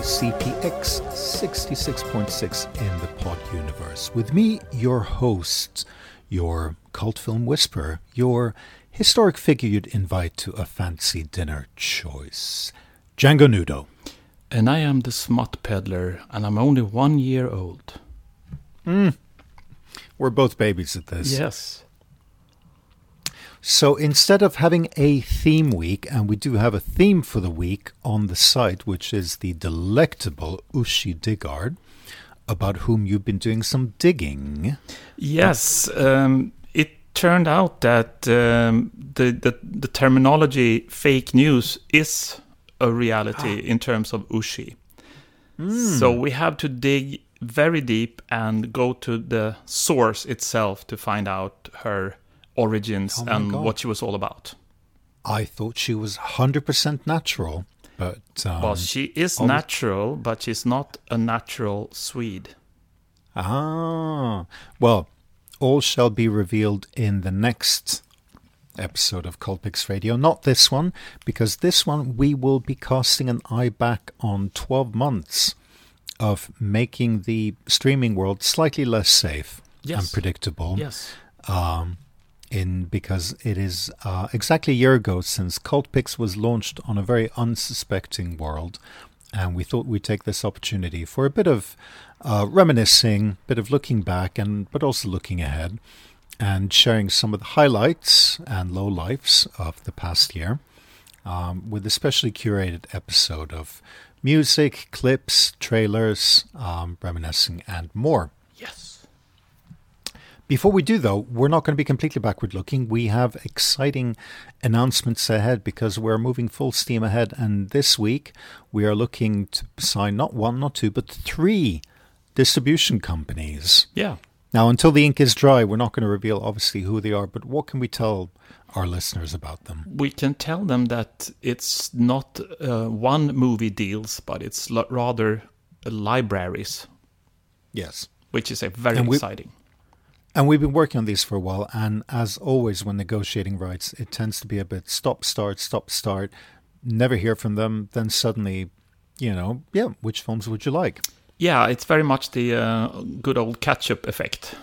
WCPX 66.6 in the pod universe. With me, your host, your cult film whisperer, your historic figure you'd invite to a fancy dinner choice, Django Nudo. And I am the smut peddler, and I'm only one year old. Hmm. We're both babies at this. Yes. So instead of having a theme week, and we do have a theme for the week on the site, which is the delectable Uschi Digart, about whom you've been doing some digging. Yes. Um, it turned out that um, the, the the terminology "fake news" is a reality in terms of Uschi. So we have to dig very deep and go to the source itself to find out her origins Oh and God. what she was all about. I thought she was 100% natural, but um, Well, she is almost- natural, but she's not a natural Swede. ah, well, all shall be revealed in the next episode of Cultpix Radio. Not this one, because this one we will be casting an eye back on 12 months of making the streaming world slightly less safe and predictable. Yes. um, in because it is uh, exactly a year ago since Cultpix was launched on a very unsuspecting world, and we thought we'd take this opportunity for a bit of uh, reminiscing, bit of looking back, and but also looking ahead, and sharing some of the highlights and lowlights of the past year, um, with a specially curated episode of music, clips, trailers, um, reminiscing, and more. Before we do, though, we're not going to be completely backward looking. We have exciting announcements ahead because we're moving full steam ahead. And this week, we are looking to sign not one, not two, but three distribution companies. Yeah. Now, until the ink is dry, we're not going to reveal obviously who they are, but what can we tell our listeners about them? we can tell them that it's not uh, one movie deals, but it's lo- rather libraries, Yes. which is a very we- exciting. And we've been working on these for a while, and as always, when negotiating rights, it tends to be a bit stop, start, stop, start. Never hear from them. Then suddenly, you know, yeah, which films would you like? Yeah, it's very much the uh, good old ketchup effect.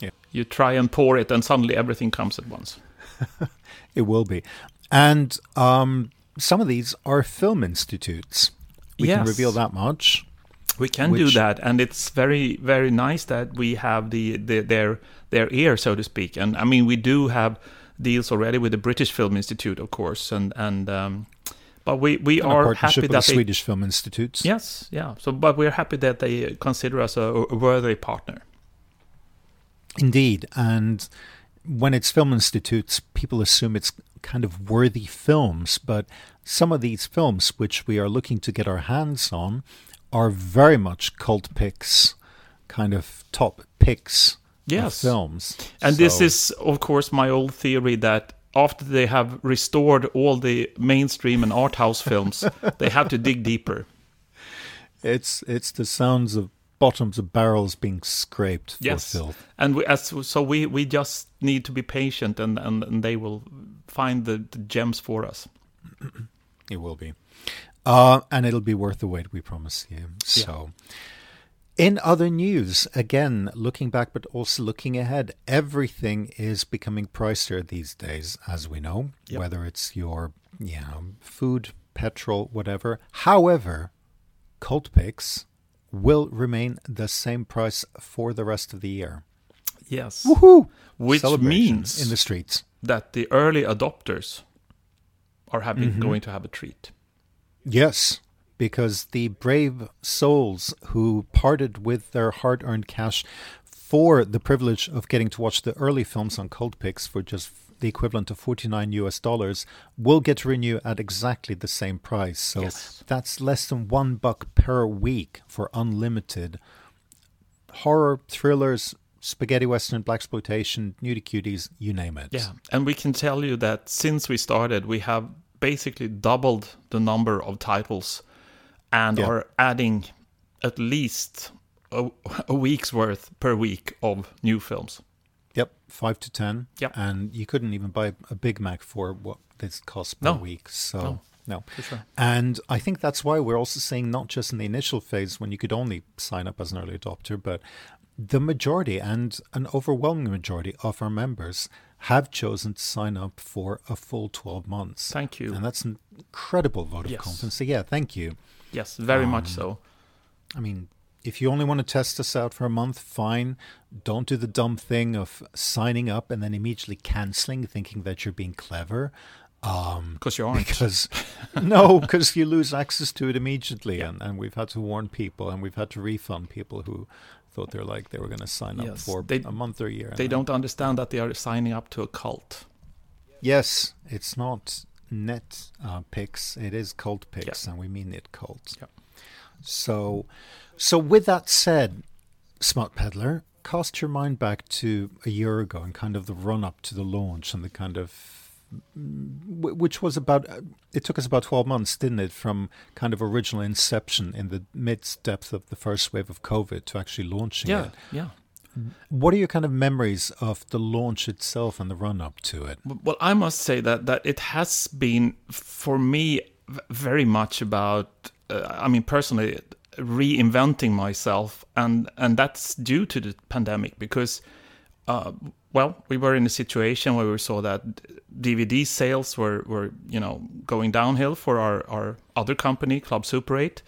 Yeah. You try and pour it, and suddenly everything comes at once. It will be. And um, some of these are film institutes. We can reveal that much. We can do that, and it's very, very nice that we have the, the their their ear, so to speak. And I mean, we do have deals already with the British Film Institute, of course, and and um, but we we And are happy that the they Swedish Film Institutes. Yes, yeah. So, but we're happy that they consider us a, a worthy partner. Indeed. And when it's film institutes, people assume it's kind of worthy films. But some of these films, which we are looking to get our hands on, are very much cult picks, kind of top picks Yes. of films. And this is, of course, my old theory that after they have restored all the mainstream and art house films, they have to dig deeper. It's it's the sounds of bottoms of barrels being scraped for Yes, filth. and we, as so we we just need to be patient, and and, and they will find the, the gems for us. It will be. Uh, and it'll be worth the wait, we promise you. So, in other news, again, looking back but also looking ahead, everything is becoming pricier these days, as we know, Yep. whether it's your you know, food, petrol, whatever. However, Cultpix will remain the same price for the rest of the year. Yes, Woohoo! which means in the streets. that the early adopters are having Mm-hmm. going to have a treat. Yes, because the brave souls who parted with their hard earned cash for the privilege of getting to watch the early films on Cultpix for just the equivalent of 49 US dollars will get to renew at exactly the same price. So Yes. that's less than one buck per week for unlimited horror, thrillers, spaghetti western, black exploitation, nudie cuties, you name it. Yeah, and we can tell you that since we started, we have basically doubled the number of titles and Yeah. are adding at least a, a week's worth per week of new films. Yep, five to ten. Yep. And you couldn't even buy a Big Mac for what this costs per No. week. So No. no. For sure. And I think that's why we're also seeing not just in the initial phase when you could only sign up as an early adopter, but the majority and an overwhelming majority of our members have chosen to sign up for a full 12 months. Thank you. And that's an incredible vote of Yes. confidence. So, yeah, thank you. Yes, very Um, much so. I mean, if you only want to test us out for a month, fine. Don't do the dumb thing of signing up and then immediately canceling, thinking that you're being clever. Um, Because you aren't. because no, because you lose access to it immediately, and, and we've had to warn people, and we've had to refund people who thought they're like they were going to sign up Yes, for they- a month or a year. They don't understand that they are signing up to a cult. Yes, it's not net uh, picks; it is cult picks, Yeah. and we mean it cult. Yeah. So, so with that said, Smut Peddler, cast your mind back to a year ago and kind of the run up to the launch and the kind of wh- which was about it took us about 12 months didn't it from kind of original inception in the midst depth of the first wave of covid to actually launching Yeah, it yeah. what are your kind of memories of the launch itself and the run up to it Well, I must say that that it has been for me very much about. Uh, I mean, personally, reinventing myself, and and that's due to the pandemic because, uh, well, we were in a situation where we saw that DVD sales were were you know going downhill for our our other company, Club Super Eight.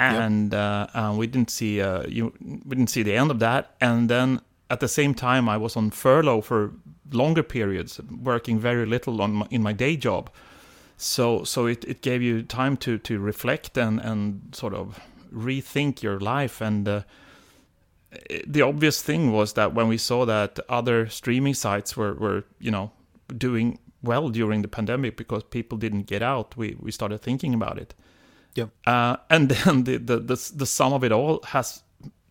And uh, uh, we didn't see uh, you, we didn't see the end of that. And then at the same time, I was on furlough for longer periods, working very little on my, in my day job. So so it, it gave you time to to reflect and and sort of rethink your life. And uh, the obvious thing was that when we saw that other streaming sites were were you know doing well during the pandemic because people didn't get out, we we started thinking about it. Yep. Uh, and then the, the the the sum of it all has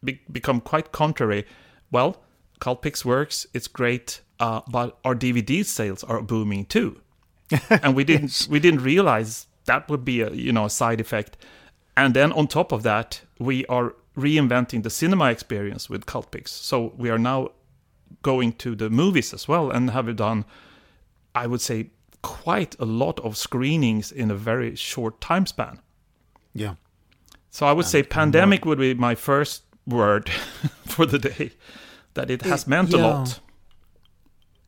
be- become quite contrary. Well, Cultpix works, it's great, uh, but our DVD sales are booming too, and we didn't we didn't realize that would be a you know a side effect. And then on top of that, we are reinventing the cinema experience with Cultpix. So we are now going to the movies as well, and have done, I would say, quite a lot of screenings in a very short time span. yeah So I would say uh, pandemic would be my first word for the day. That it has It- meant a lot.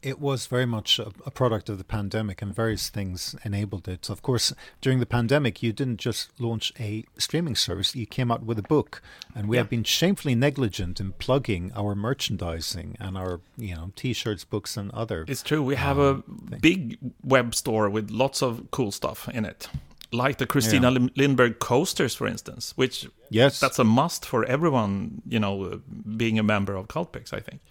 It was very much a, a product of the pandemic, and various things enabled it. Of course, during the pandemic, you didn't just launch a streaming service; you came out with a book, and we Yeah. have been shamefully negligent in plugging our merchandising and our, you know, T-shirts, books, and other. It's true. We have a big web store with lots of cool stuff in it, like the Christina Yeah. Lindberg coasters, for instance, which yes, that's a must for everyone. You know, uh, being a member of Cultpix, I think.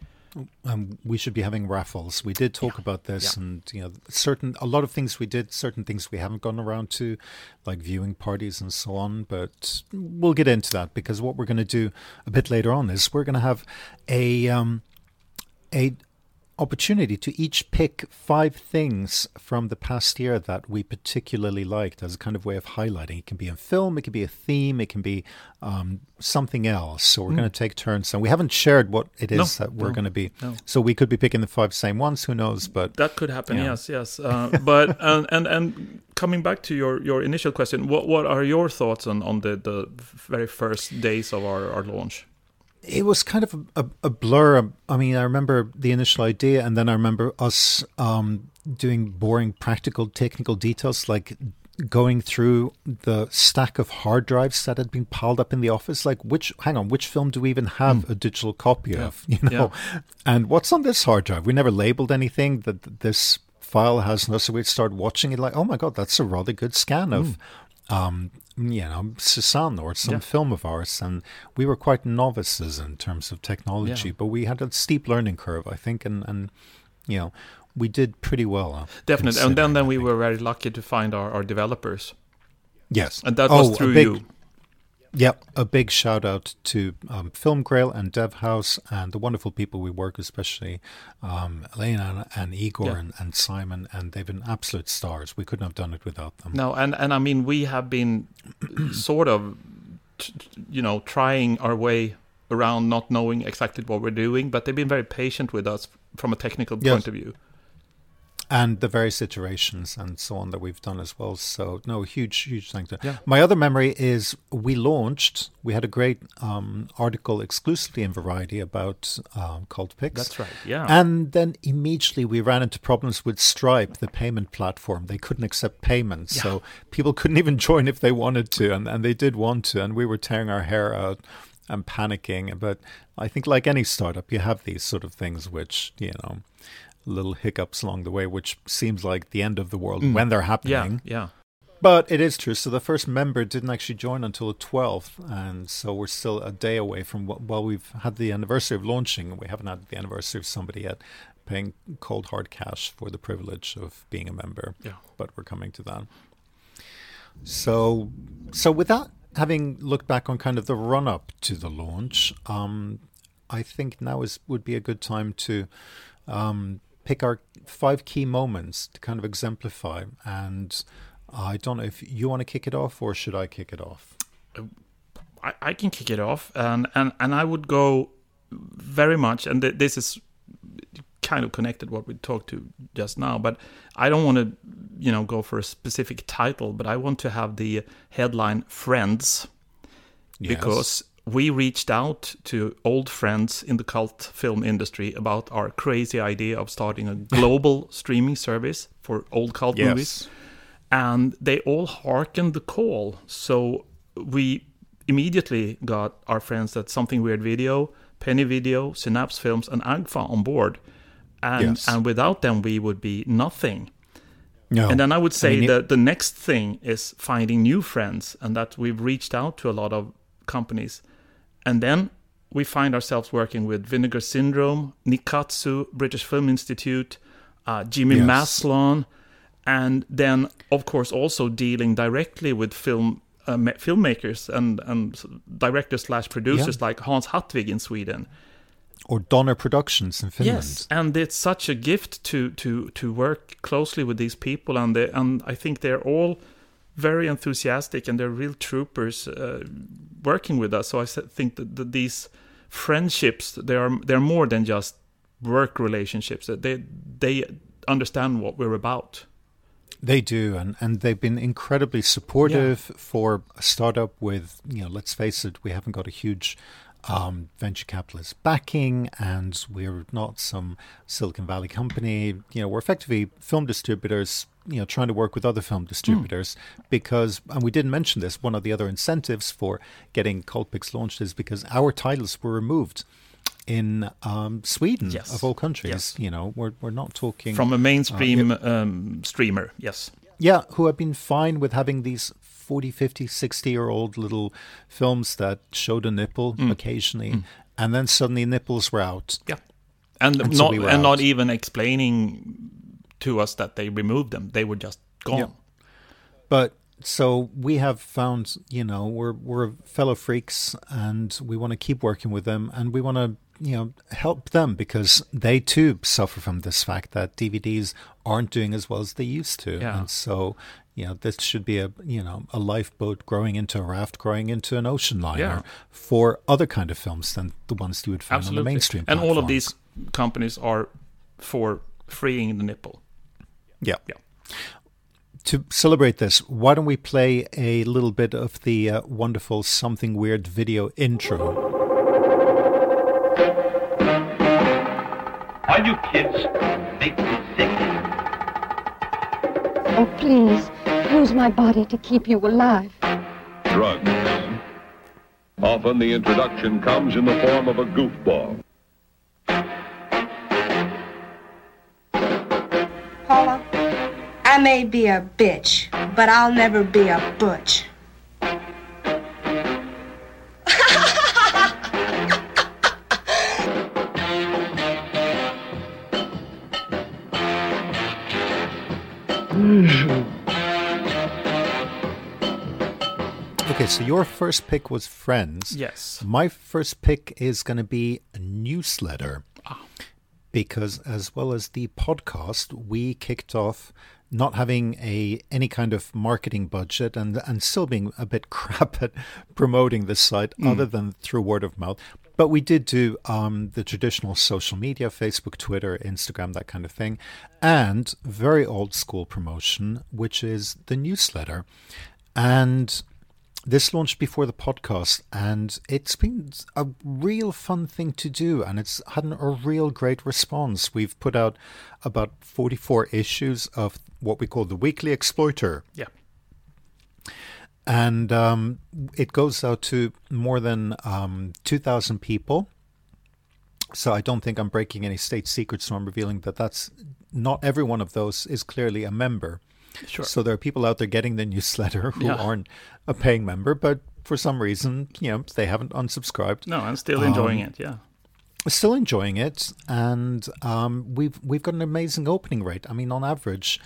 Um, we should be having raffles. We did talk about this, Yeah. and you know, certain a lot of things we did, certain things we haven't gone around to, like viewing parties and so on. But we'll get into that because what we're going to do a bit later on is we're going to have a um, a opportunity to each pick five things from the past year that we particularly liked as a kind of way of highlighting. It can be a film, it can be a theme, it can be um, something else. So we're going to take turns, and we haven't shared what it is No, that we're no, going to be. no. So we could be picking the five same ones. Who knows? But That could happen. Yeah. Yes, yes. Uh, but and, and and coming back to your your initial question, what what are your thoughts on on the the very first days of our our launch? It was kind of a, a, blur. I mean, I remember the initial idea, and then I remember us um, doing boring, practical, technical details like going through the stack of hard drives that had been piled up in the office. Like, which, hang on, which film do we even have a digital copy of? You know, and what's on this hard drive? We never labeled anything that this file has. No, so we'd start watching it like, oh my god, that's a rather good scan of. Um, you know, Susanne or some Yeah. film of ours, and we were quite novices in terms of technology, Yeah. but we had a steep learning curve, I think, and and you know, we did pretty well. uh, Definitely. And then then I we think. were very lucky to find our, our developers, yes, and that Oh, was through big- you. Yep, a big shout out to um, Film Grail and Dev House and the wonderful people we work, with, especially um, Elena and Igor Yeah. and, and Simon, and they've been absolute stars. We couldn't have done it without them. No, and and I mean we have been sort of, t- you know, trying our way around, not knowing exactly what we're doing, but they've been very patient with us from a technical Yes. point of view. And the various iterations and so on that we've done as well. So no, huge, huge thank you. Yeah. My other memory is we launched. We had a great um, article exclusively in Variety about um, Cultpix. That's right. Yeah. And then immediately we ran into problems with Stripe, the payment platform. They couldn't accept payments, Yeah. so people couldn't even join if they wanted to, and, and they did want to, and we were tearing our hair out and panicking. But I think, like any startup, you have these sort of things which you know little hiccups along the way, which seems like the end of the world when they're happening. Yeah. yeah. But it is true. So the first member didn't actually join until the 12th. And so we're still a day away from what, while we've had the anniversary of launching, we haven't had the anniversary of somebody yet paying cold hard cash for the privilege of being a member. Yeah. But we're coming to that. So, so with that, having looked back on kind of the run up to the launch, um, I think now is would be a good time to um, pick our five key moments to kind of exemplify. And I don't know if you want to kick it off or should I kick it off? I, I can kick it off, and and and I would go very much, and th- this is kind of connected what we talked to just now, but I don't want to, you know, go for a specific title, but I want to have the headline "Friends" because we reached out to old friends in the cult film industry about our crazy idea of starting a global streaming service for old cult Yes. movies and they all hearkened the call. So we immediately got our friends at Something Weird Video, Penny Video, Synapse Films, and Agfa on board. And Yes. and without them, we would be nothing. No. And then I would say mean, that the next thing is finding new friends, and that we've reached out to a lot of companies. And then we find ourselves working with Vinegar Syndrome, Nikkatsu, British Film Institute, uh, Jimmy Yes. Maslon, and then, of course, also dealing directly with film uh, filmmakers and, and directors slash producers like Hans Hartwig in Sweden. or Donner Productions in Finland. Yes, and it's such a gift to to to work closely with these people, and they, and I think they're all very enthusiastic and they're real troopers uh, working with us. So I think that, that these friendships they are they're more than just work relationships. They they understand what we're about. They do, and, and they've been incredibly supportive for a startup with, you know, let's face it, we haven't got a huge um, venture capitalist backing, and we're not some Silicon Valley company. You know, we're effectively film distributors, you know, trying to work with other film distributors because, and we didn't mention this, one of the other incentives for getting Cultpix launched is because our titles were removed in um, Sweden, Yes. of all countries. Yes. You know, we're, we're not talking From a mainstream um, streamer, yes. yeah, who have been fine with having these 40, 50, 60 year old little films that showed a nipple Mm. occasionally, and then suddenly nipples were out. Yeah, and, And so not we were and not even explaining to us that they removed them; they were just gone. Yeah. But so we have found, you know, we're we're fellow freaks, and we want to keep working with them, and we want to, you know, help them because they too suffer from this fact that DVDs aren't doing as well as they used to, Yeah. and so. You know, this should be a you know a lifeboat growing into a raft, growing into an ocean liner Yeah. for other kind of films than the ones you would find on the Absolutely, mainstream. and all of these companies are for freeing the nipple. Yeah, Yeah. to celebrate this, why don't we play a little bit of the uh, wonderful Something Weird video intro? All you kids make me sick. Oh, please, use my body to keep you alive. drugs. Often the introduction comes in the form of a goofball. May be a bitch, but I'll never be a butch. Okay, so your first pick was Friends. Yes. My first pick is going to be a newsletter. Ah. Because as well as the podcast, we kicked off not having a any kind of marketing budget and and still being a bit crap at promoting the site other than through word of mouth. But we did do um, the traditional social media Facebook, Twitter, Instagram, that kind of thing, and very old school promotion, which is the newsletter. And this launched before the podcast, and it's been a real fun thing to do, and it's had a real great response. We've put out about 44 issues of what we call the Weekly Exploiter. Yeah. And um, it goes out to more than um, 2,000 people. So I don't think I'm breaking any state secrets when I'm revealing that that's not every one of those is clearly a member. Sure. So there are people out there getting the newsletter who Yeah. aren't a paying member, but for some reason, you know, they haven't unsubscribed. No, I'm still enjoying Um, it. Yeah. Still enjoying it, and um, we've we've got an amazing opening rate. I mean, on average,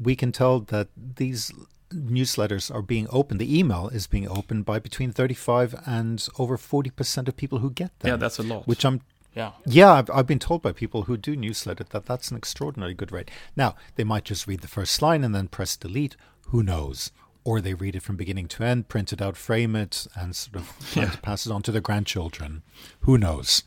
we can tell that these newsletters are being opened. The email is being opened by between thirty-five and over forty percent of people who get them. Yeah, that's a lot. Which I'm Yeah. yeah, I've, I've been told by people who do newsletter that that's an extraordinarily good rate. Now, they might just read the first line and then press delete. Who knows? Or they read it from beginning to end, print it out, frame it, and sort of to pass it on to their grandchildren. Who knows?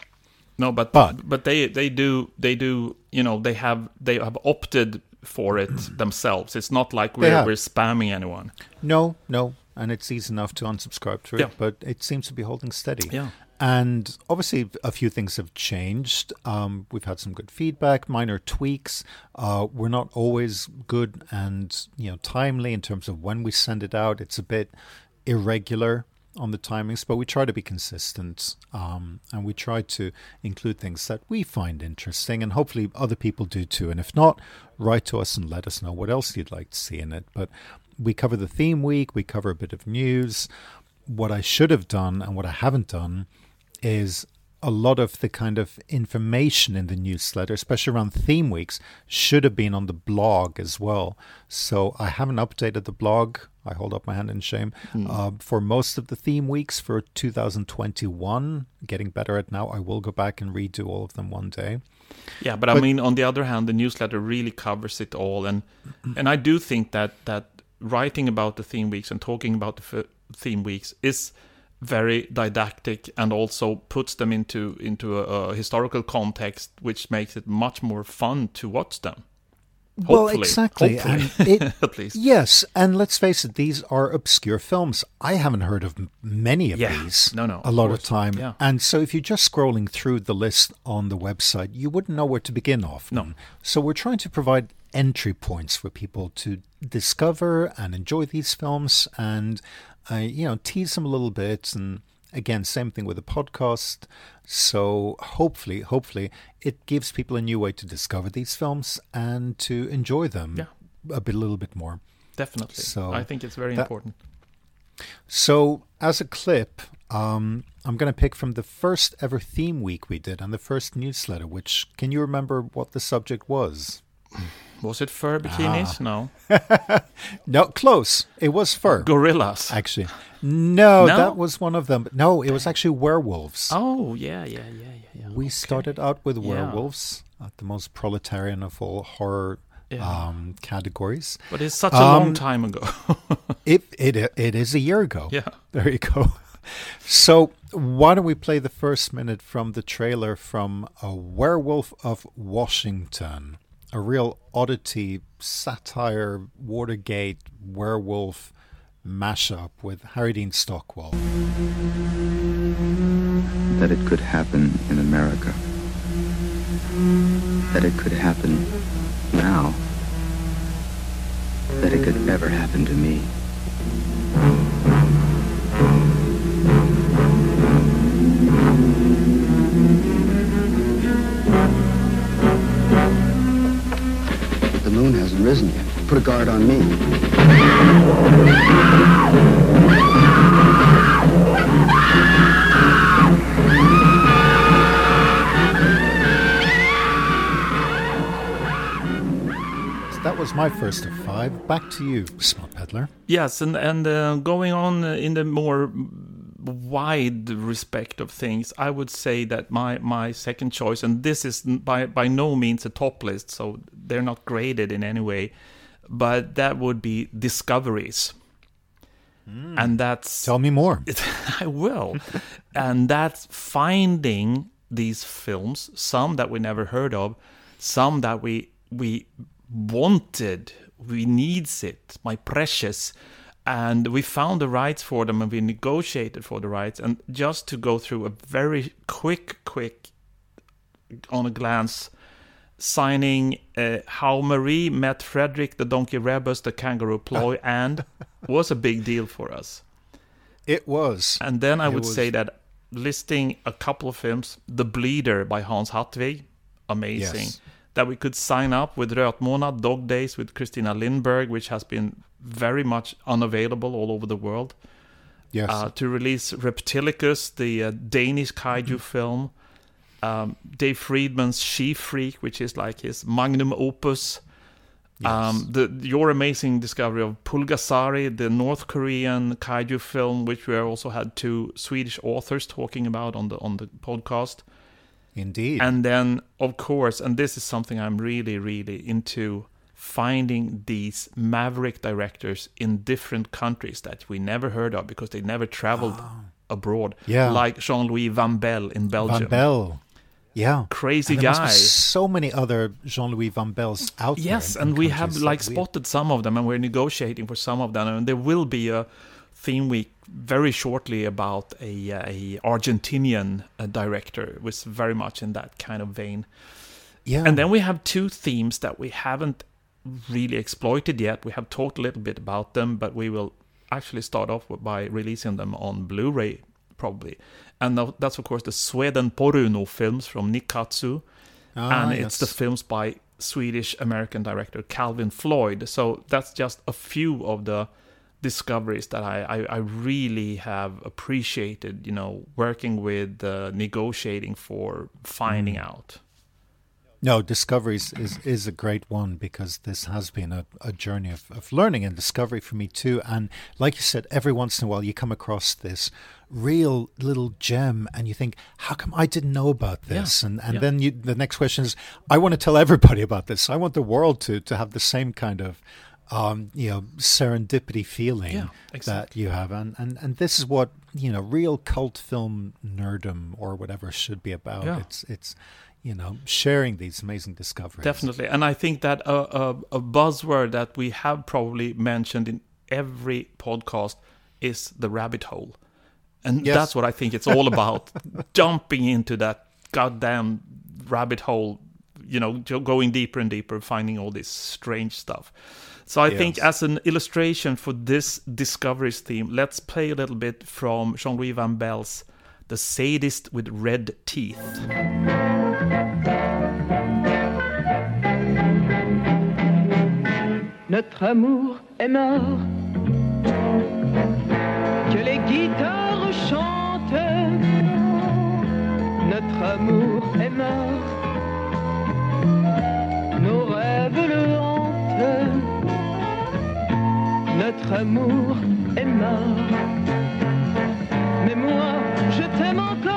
No, but But- but they they do they do you know they have they have opted for it themselves. It's not like we're we're spamming anyone. No, no. And it's easy enough to unsubscribe to it, Yeah. but it seems to be holding steady. Yeah. And obviously, a few things have changed. Um, we've had some good feedback, minor tweaks. Uh, we're not always good and you know timely in terms of when we send it out. It's a bit irregular on the timings, but we try to be consistent um, and we try to include things that we find interesting, and hopefully other people do too. And if not, write to us and let us know what else you'd like to see in it. But we cover the theme week, we cover a bit of news. What I should have done and what I haven't done is a lot of the kind of information in the newsletter, especially around theme weeks, should have been on the blog as well. So I haven't updated the blog. I hold up my hand in shame uh, for most of the theme weeks for 2021. Getting better at now. I will go back and redo all of them one day. Yeah, but, I mean, on the other hand, the newsletter really covers it all, and and I do think that that writing about the theme weeks and talking about the f- theme weeks is very didactic and also puts them into into a, a historical context, which makes it much more fun to watch them. Well, exactly. Hopefully. It, At least. Yes, and let's face it, these are obscure films. I haven't heard of many of Yeah. these. No, no, a lot course. of time. Yeah. And so, if you're just scrolling through the list on the website, you wouldn't know where to begin off. No. So we're trying to provide entry points for people to discover and enjoy these films, and uh, you know, tease them a little bit. And again, same thing with the podcast. So hopefully, hopefully, it gives people a new way to discover these films and to enjoy them Yeah. a bit, a little bit more. Definitely. So I think it's very that- important. So, as a clip, um, I'm going to pick from the first ever theme week we did and the first newsletter, which can you remember what the subject was? Was it fur bikinis? No. No, close. It was fur, Gorillas. actually. No, No? that was one of them. No, it was actually werewolves. Oh, yeah, yeah, yeah, yeah. yeah. we started out with Yeah. werewolves, uh, the most proletarian of all horror Yeah. um, categories. But it's such a long Um, time ago. It, it it is a year ago. yeah. There you go. So, why don't we play the first minute from the trailer from A Werewolf of Washington? A real oddity, satire, Watergate, werewolf mashup with Harry Dean Stockwell. that it could happen in America. That it could happen now. That it could ever happen to me. Moon hasn't risen yet. Put a guard on me. So that was my first of five. Back to you, Smut Peddler. Yes, and and uh, going on uh, in the more wide respect of things, I would say that my my second choice, and this is by by no means a top list, so they're not graded in any way, but that would be discoveries. Hmm. and that's Tell me more. I will. and that's finding these films, some that we never heard of, some that we we wanted, we needs it, my precious. And we found the rights for them and we negotiated for the rights. And just to go through a very quick, quick on a glance signing uh, how Marie met Frederick the Donkey Rebus, the Kangaroo Ploy, and was a big deal for us. It was. And then I It would was- say that listing a couple of films, The Bleeder by Hans Hartvig, amazing. Yes. That we could sign up with Rötmånad, Dog Days with Christina Lindberg, which has been very much unavailable all over the world. Yes. Uh, to release Reptilicus, the uh, Danish kaiju film. Um, Dave Friedman's She Freak, which is like his magnum opus. Um, the your amazing discovery of Pulgasari, the North Korean kaiju film, which we also had two Swedish authors talking about on the on the podcast. Indeed. And then, of course, and this is something I'm really, really into finding these maverick directors in different countries that we never heard of because they never traveled abroad. Ah. Yeah. Like Jean Louis Van Belle in Belgium. Van Belle. Yeah. Crazy And there must be guy. so many other Jean Louis Van Belles out there. Yes, and we have like we- spotted some of them, and we're negotiating for some of them. And there will be a theme week very shortly about a, a Argentinian uh, director, was very much in that kind of vein. Yeah. And then we have two themes that we haven't really exploited yet. We have talked a little bit about them, but we will actually start off by releasing them on Blu-ray probably. And that's of course the Sweden Poruno films from Nikkatsu, Ah, and yes. it's the films by Swedish American director Calvin Floyd. So that's just a few of the discoveries that I, I, I really have appreciated. You know, working with, uh, negotiating for, finding Mm. out. No, Discoveries is, is a great one because this has been a, a journey of, of learning and discovery for me too. And like you said, every once in a while you come across this real little gem and you think, how come I didn't know about this? And and yeah. then you, the next question is, I want to tell everybody about this. I want the world to, to have the same kind of um, you know, serendipity feeling Yeah, that you have. And, and and this is what, you know, real cult film nerdom or whatever should be about. Yeah. It's it's you know, sharing these amazing discoveries. Definitely, and I think that a, a, a buzzword that we have probably mentioned in every podcast is the rabbit hole, and Yes. that's what I think it's all about: jumping into that goddamn rabbit hole. You know, going deeper and deeper, finding all this strange stuff. So I think, as an illustration for this discoveries theme, let's play a little bit from Jean-Louis Van Belle's "The Sadist with Red Teeth." Notre amour est mort. Que les guitares chantent. Notre amour est mort. Nos rêves le Notre amour est mort. Mais moi, je t'aime encore.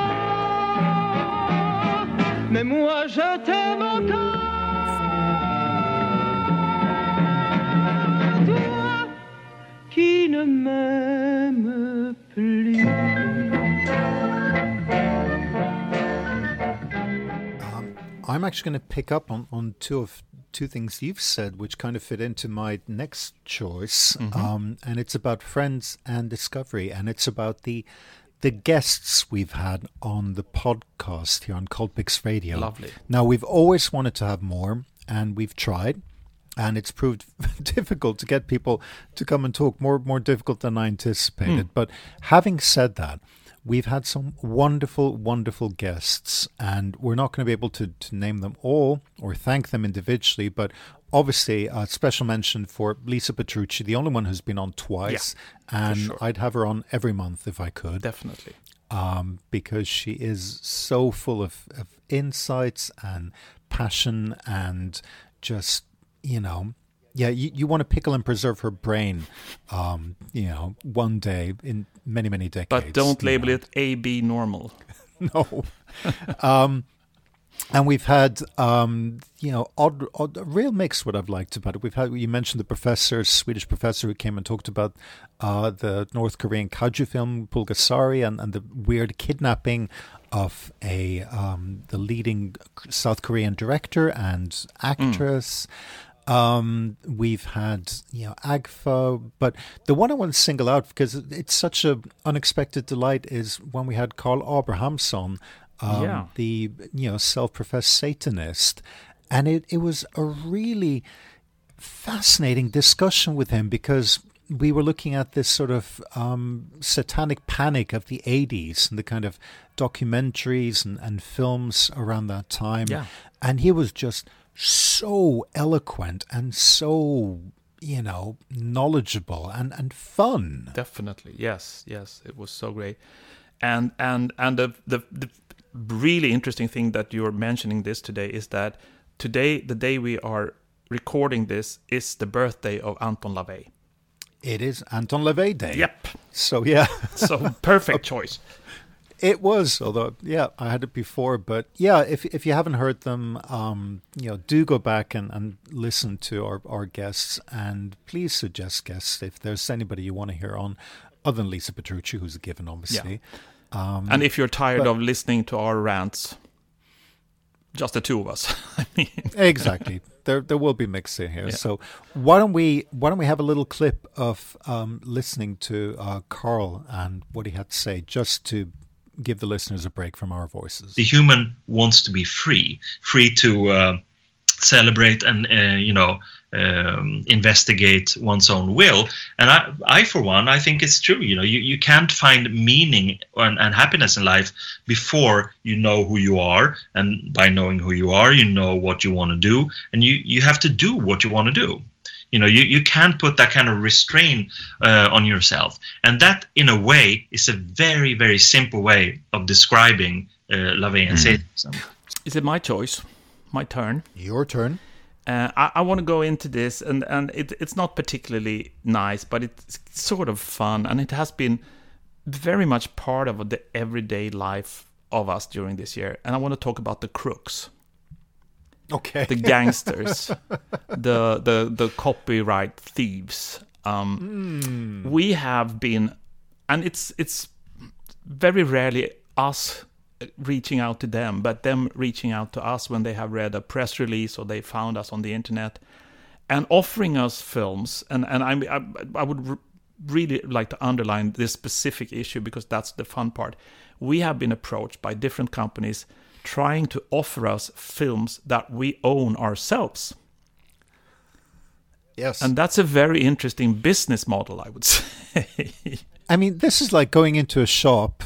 Mais moi, je t'aime encore. Toi qui ne m'aime plus. I'm actually going to pick up on, on two of two things you've said, which kind of fit into my next choice, um, and it's about friends and discovery, and it's about the the guests we've had on the podcast here on Cultpix Radio. Lovely. Now we've always wanted to have more, and we've tried, and it's proved difficult to get people to come and talk. More more difficult than I anticipated. But having said that, we've had some wonderful, wonderful guests, and we're not going to be able to, to name them all or thank them individually, but obviously a special mention for Lisa Petrucci, the only one who's been on twice, and sure. I'd have her on every month if I could Definitely. um, because she is so full of, of insights and passion and just, you know, yeah, you, you want to pickle and preserve her brain, um, you know, one day in many, many decades. But don't label know. it AB normal. No. um, And we've had, um, you know, odd, odd, a real mix. What I've liked about it, we've had. You mentioned the professor, Swedish professor, who came and talked about uh, the North Korean kaiju film Pulgasari and, and the weird kidnapping of a um, the leading South Korean director and actress. Um, we've had you know Agfa, but the one I want to single out because it's such a unexpected delight is when we had Carl Abrahamsson, um, Yeah. the you know self-professed Satanist, and it it was a really fascinating discussion with him because we were looking at this sort of um, satanic panic of the 80s and the kind of documentaries and, and films around that time. Yeah. And he was just so eloquent and so, you know, knowledgeable and, and fun. Definitely, yes, yes, it was so great, and and and the the, the really interesting thing that you're mentioning this today is that today, the day we are recording this, is the birthday of Anton LaVey. It is Anton LaVey Day. Yep, So, yeah. so perfect choice. It was, although yeah, I had it before, but yeah, if if you haven't heard them, um, you know, do go back and, and listen to our, our guests, and please suggest guests if there's anybody you want to hear on, other than Lisa Petrucci, who's a given, obviously. Um, And if you're tired but- of listening to our rants, just the two of us. I mean, exactly, there there will be mixing here. Yeah. So why don't we why don't we have a little clip of um, listening to uh, Carl and what he had to say, just to give the listeners a break from our voices. the human wants to be free, free to uh, celebrate and uh, you know um, investigate one's own will. And I, I, for one, I think it's true. You know, you, you can't find meaning and, and happiness in life before you know who you are, and by knowing who you are, you know what you want to do, and you you have to do what you want to do. You know, you, you can't put that kind of restraint uh, on yourself. And that, in a way, is a very, very simple way of describing uh, LaVey and Satanism. is it my choice? My turn? Your turn. Uh, I, I want to go into this, and, and it, it's not particularly nice, but it's sort of fun, and it has been very much part of the everyday life of us during this year. And I want to talk about the crooks, Okay. the gangsters, the the the copyright thieves. Um, We have been, and it's it's very rarely us reaching out to them, but them reaching out to us when they have read a press release or they found us on the internet and offering us films. And and I I, I would r- really like to underline this specific issue because that's the fun part. We have been approached by different companies trying to offer us films that we own ourselves. Yes. And that's a very interesting business model, I would say. I mean, this is like going into a shop,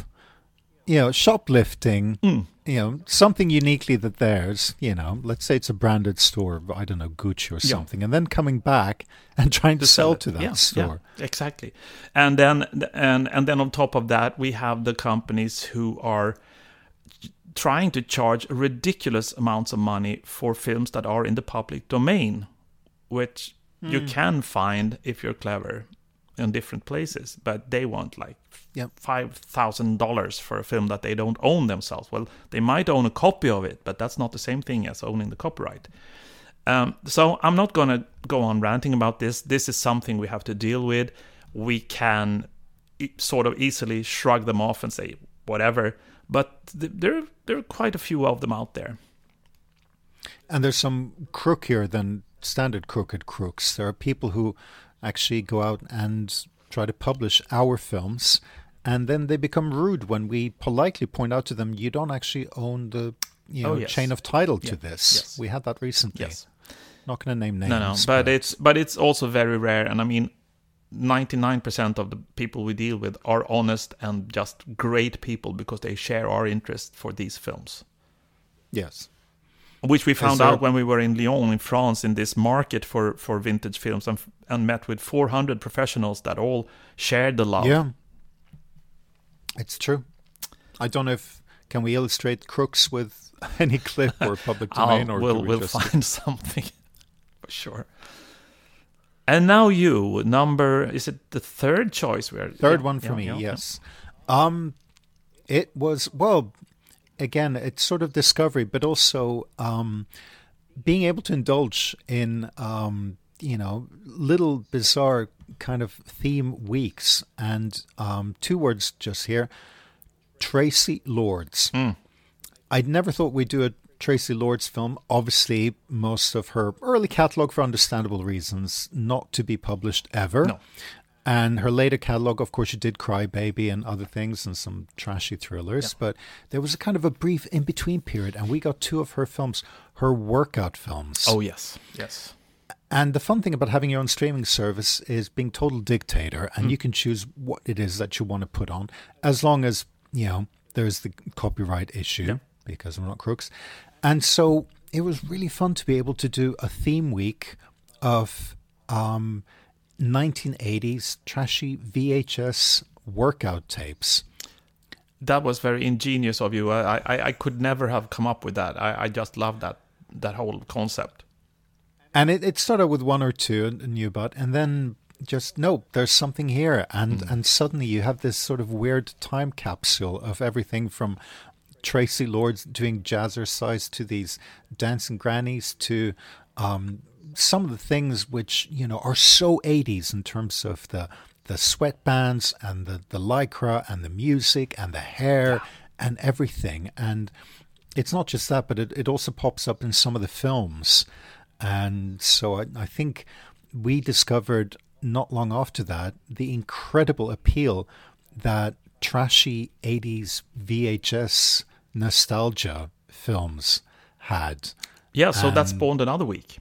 you know, shoplifting, Mm. you know, something uniquely that theirs, you know, let's say it's a branded store, I don't know, Gucci or Yeah. something, and then coming back and trying to, sell, it. to that Yeah, store. Yeah, exactly. And then and and then on top of that, we have the companies who are trying to charge ridiculous amounts of money for films that are in the public domain, which you Hmm. can find if you're clever in different places, but they want like Yep. five thousand dollars for a film that they don't own themselves. Well, they might own a copy of it, but that's not the same thing as owning the copyright. Um, so I'm not going to go on ranting about this. This is something we have to deal with. We can e- sort of easily shrug them off and say whatever, but th- there there are quite a few of them out there. And there's some crookier than standard crooked crooks. There are people who actually go out and try to publish our films, and then they become rude when we politely point out to them, you don't actually own the you oh, know Oh, yes. chain of title to Yeah. this. Yes. We had that recently. Yes. Not going to name names. No, no, but it's but it's also very rare, and I mean, ninety nine percent of the people we deal with are honest and just great people because they share our interest for these films. yes. which we found there- out when we were in Lyon in France in this market for for vintage films and, and met with 400 professionals that all shared the love. Yeah, it's true. I don't know if can we illustrate crooks with any clip or public domain, or we'll we we'll just- find something for sure. And now you number is it the third choice? We're Third yeah, one for yeah, me, yeah. yes. Um, it was well. again, it's sort of discovery, but also um, being able to indulge in um, you know little bizarre kind of theme weeks. And um, two words just here: Traci Lords. Mm. I'd never thought we'd do a Traci Lords film. Obviously, most of her early catalogue, for understandable reasons, not to be published ever. No. And her later catalogue, of course, she did Cry Baby and other things and some trashy thrillers. But there was a kind of a brief in between period, and we got two of her films, her workout films. Oh yes, yes. And the fun thing about having your own streaming service is being total dictator, and mm. you can choose what it is that you want to put on, as long as you know there's the copyright issue because we're not crooks. And so it was really fun to be able to do a theme week of um, 1980s trashy VHS workout tapes. That was very ingenious of you. I, I, I could never have come up with that. I, I just love that that whole concept. And it, it started with one or two new but and then just no, there's something here, and and suddenly you have this sort of weird time capsule of everything from Traci Lords doing jazzercise to these dancing grannies to um, some of the things which you know are so 80s in terms of the the sweatbands and the the lycra and the music and the hair and everything. And it's not just that but it, it also pops up in some of the films. And so I, I think we discovered not long after that the incredible appeal that trashy 80s VHS nostalgia films had. Yeah, so that spawned another week.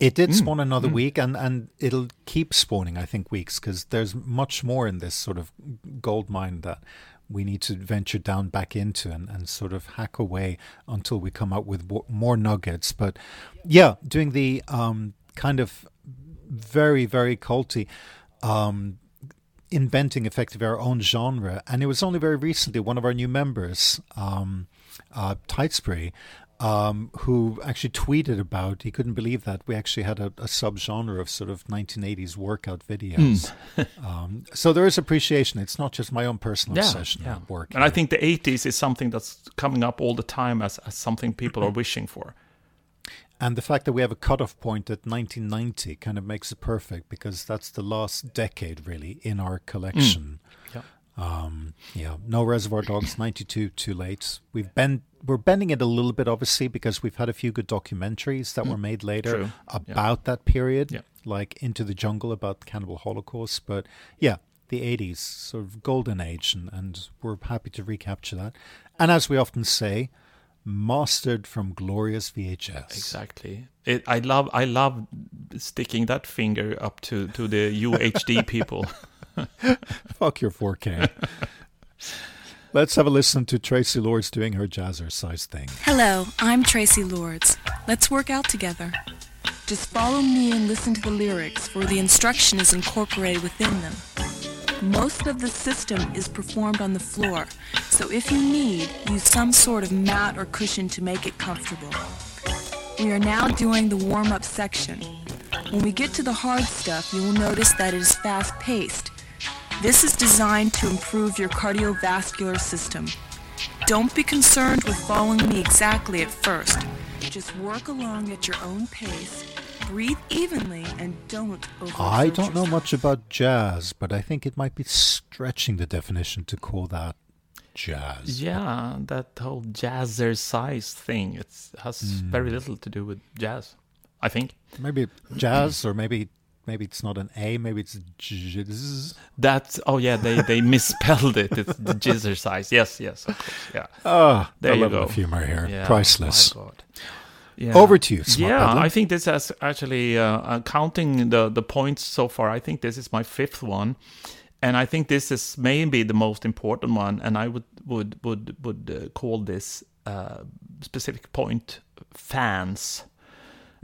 It did Mm, spawn another mm. week, and, and it'll keep spawning, I think, weeks because there's much more in this sort of gold mine that we need to venture down back into and, and sort of hack away until we come up with more nuggets. But yeah, doing the um, kind of very, very culty um, inventing effectively our own genre. And it was only very recently one of our new members, um, uh, um, who actually tweeted about he couldn't believe that we actually had a, a subgenre of sort of 1980s workout videos. um, so there is appreciation. It's not just my own personal obsession yeah. work. And I think the 80s is something that's coming up all the time as, as something people are wishing for. And the fact that we have a cutoff point at 1990 kind of makes it perfect because that's the last decade, really, in our collection. Yeah. Um, yeah, no Reservoir Dogs, 92, too late. We've been we're bending it a little bit, obviously, because we've had a few good documentaries that were made later True. about that period, Yeah. like Into the Jungle about the cannibal holocaust. But yeah, the 80s, sort of golden age, and, and we're happy to recapture that. And as we often say, mastered from glorious VHS. Exactly. It, I love I love sticking that finger up to, to the UHD people. Fuck your 4K. Let's have a listen to Traci Lords doing her jazzercise thing. Hello, I'm Traci Lords. Let's work out together. Just follow me and listen to the lyrics, for the instruction is incorporated within them. Most of the system is performed on the floor, so if you need, use some sort of mat or cushion to make it comfortable. We are now doing the warm-up section. When we get to the hard stuff, you will notice that it is fast-paced. This is designed to improve your cardiovascular system. Don't be concerned with following me exactly at first. Just work along at your own pace, breathe evenly, and don't overexert I don't know much about jazz, but I think it might be stretching the definition to call that jazz. yeah, that whole jazzercise thing. It has very little to do with jazz, I think. Maybe jazz, or maybe maybe it's not an A, maybe it's jazz. That's oh yeah, they they misspelled it. It's the jazzercise. Yes, yes, of course. Yeah. Ah, There the you level go. of humor here, Yeah, priceless. my God. Yeah. Over to you, Smart Yeah, Bedlam. I think this has actually uh, uh, counting the the points so far. I think this is my fifth one, and I think this is maybe the most important one. And I would would would would uh, call this uh, specific point fans.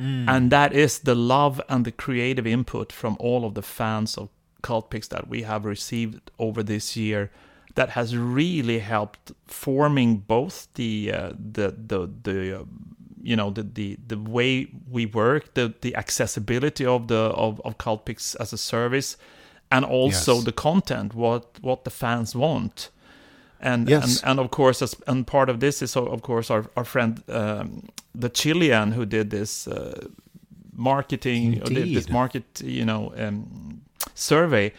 And that is the love and the creative input from all of the fans of Cultpix that we have received over this year that has really helped forming both the uh, the the the uh, you know the, the the way we work the the accessibility of the of, of Cultpix as a service and also Yes. the content what what the fans want And, Yes. and and of course, as, and part of this is of course our our friend um, the Chilean who did this uh, marketing, did this market, you know, um, survey.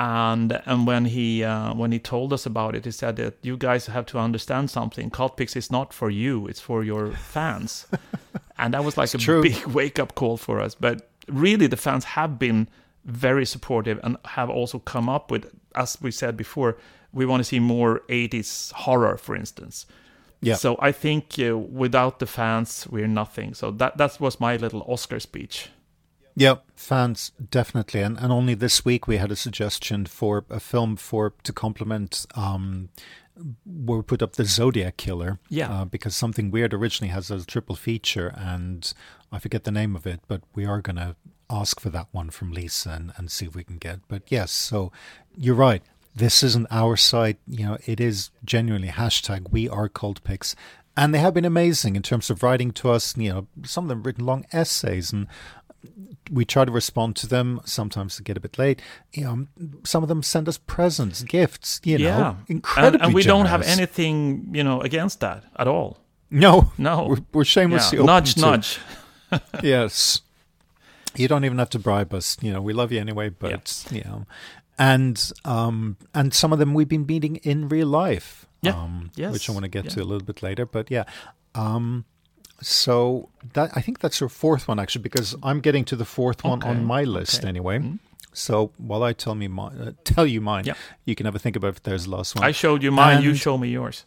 And and when he uh, when he told us about it, he said that you guys have to understand something. Cult Cultpix is not for you; it's for your fans. and that was like It's a true. big wake up call for us. But really, the fans have been very supportive and have also come up with, as we said before, we want to see more 80s horror, for instance. Yeah. So I think uh, without the fans, we're nothing. So that that was my little Oscar speech. Yeah, fans definitely, and and only this week we had a suggestion for a film for to complement. Um, where we put up the Zodiac Killer, Yeah. uh, because something weird originally has a triple feature, and I forget the name of it, but we are gonna ask for that one from Lisa and, and see if we can get. But yes, so you're right. This isn't our site. You know, it is genuinely hashtag We Are Cultpix, and they have been amazing in terms of writing to us. You know, some of them written long essays and we try to respond to them. Sometimes they get a bit late. You know, some of them send us presents, gifts. You yeah, know, incredibly. and, and we don't have anything, you know, against that at all. No, No, we're, we're shamelessly Yeah, open nudge, to- nudge. yes, you don't even have to bribe us. You know, we love you anyway. But you know, and um, and some of them we've been meeting in real life. Yeah. Um, Yes. which I want to get Yeah. to a little bit later. But yeah. Um, so that I think that's your fourth one actually, because I'm getting to the fourth one on my list okay. anyway. Mm. So while I tell me my, uh, tell you mine, Yeah. you can have a think about if there's the last one. I showed you mine. you show me yours.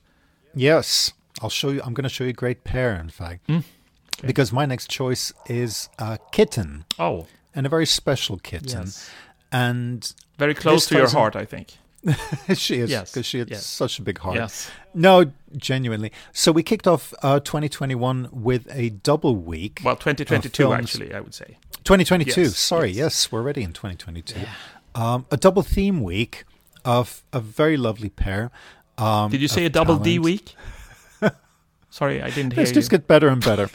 Yes, I'll show you. I'm going to show you a great pair, in fact, Mm. because my next choice is a kitten, Oh, and a very special kitten, Yes. and very close to your in- heart, I think. she is Yes, because she had yes. such a big heart. Yes. No, genuinely. So we kicked off uh, 2021 with a double week. Well, 2022, films. actually, I would say. 2022. Yes, Sorry, yes. we're already in 2022. Um, a double theme week of a very lovely pair. Um, Did you say a double D week? Sorry, I didn't hear Let's you. just get better and better.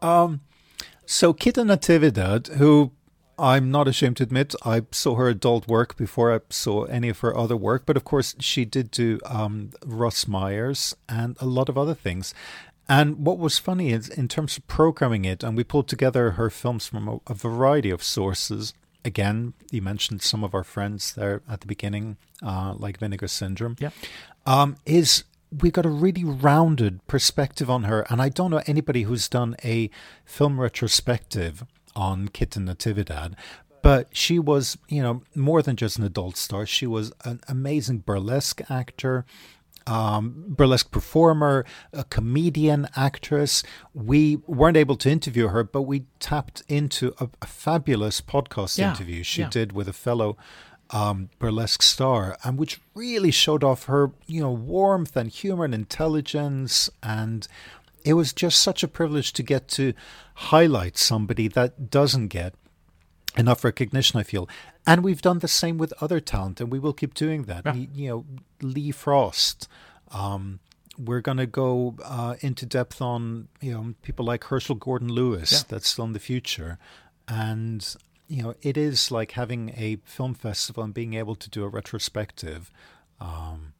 um, so Kitten Natividad, who I'm not ashamed to admit, I saw her adult work before I saw any of her other work, but of course she did do um, Russ Myers and a lot of other things. And what was funny is, in terms of programming it, and we pulled together her films from a, a variety of sources. Again, you mentioned some of our friends there at the beginning, uh, like Vinegar Syndrome. Yeah. Um, is we got a really rounded perspective on her, and I don't know anybody who's done a film retrospective on Kitten Natividad, but she was, you know, more than just an adult star. She was an amazing burlesque actor, um, burlesque performer, a comedian, actress. We weren't able to interview her, but we tapped into a, a fabulous podcast Yeah, interview she yeah. did with a fellow um, burlesque star, and which really showed off her, you know, warmth and humor and intelligence. And it was just such a privilege to get to highlight somebody that doesn't get enough recognition, I feel. And we've done the same with other talent, and we will keep doing that. Yeah. You know, Lee Frost. Um, we're going to go uh, into depth on you know people like Herschell Gordon Lewis. Yeah. That's still in the future, and you know it is like having a film festival and being able to do a retrospective. Um,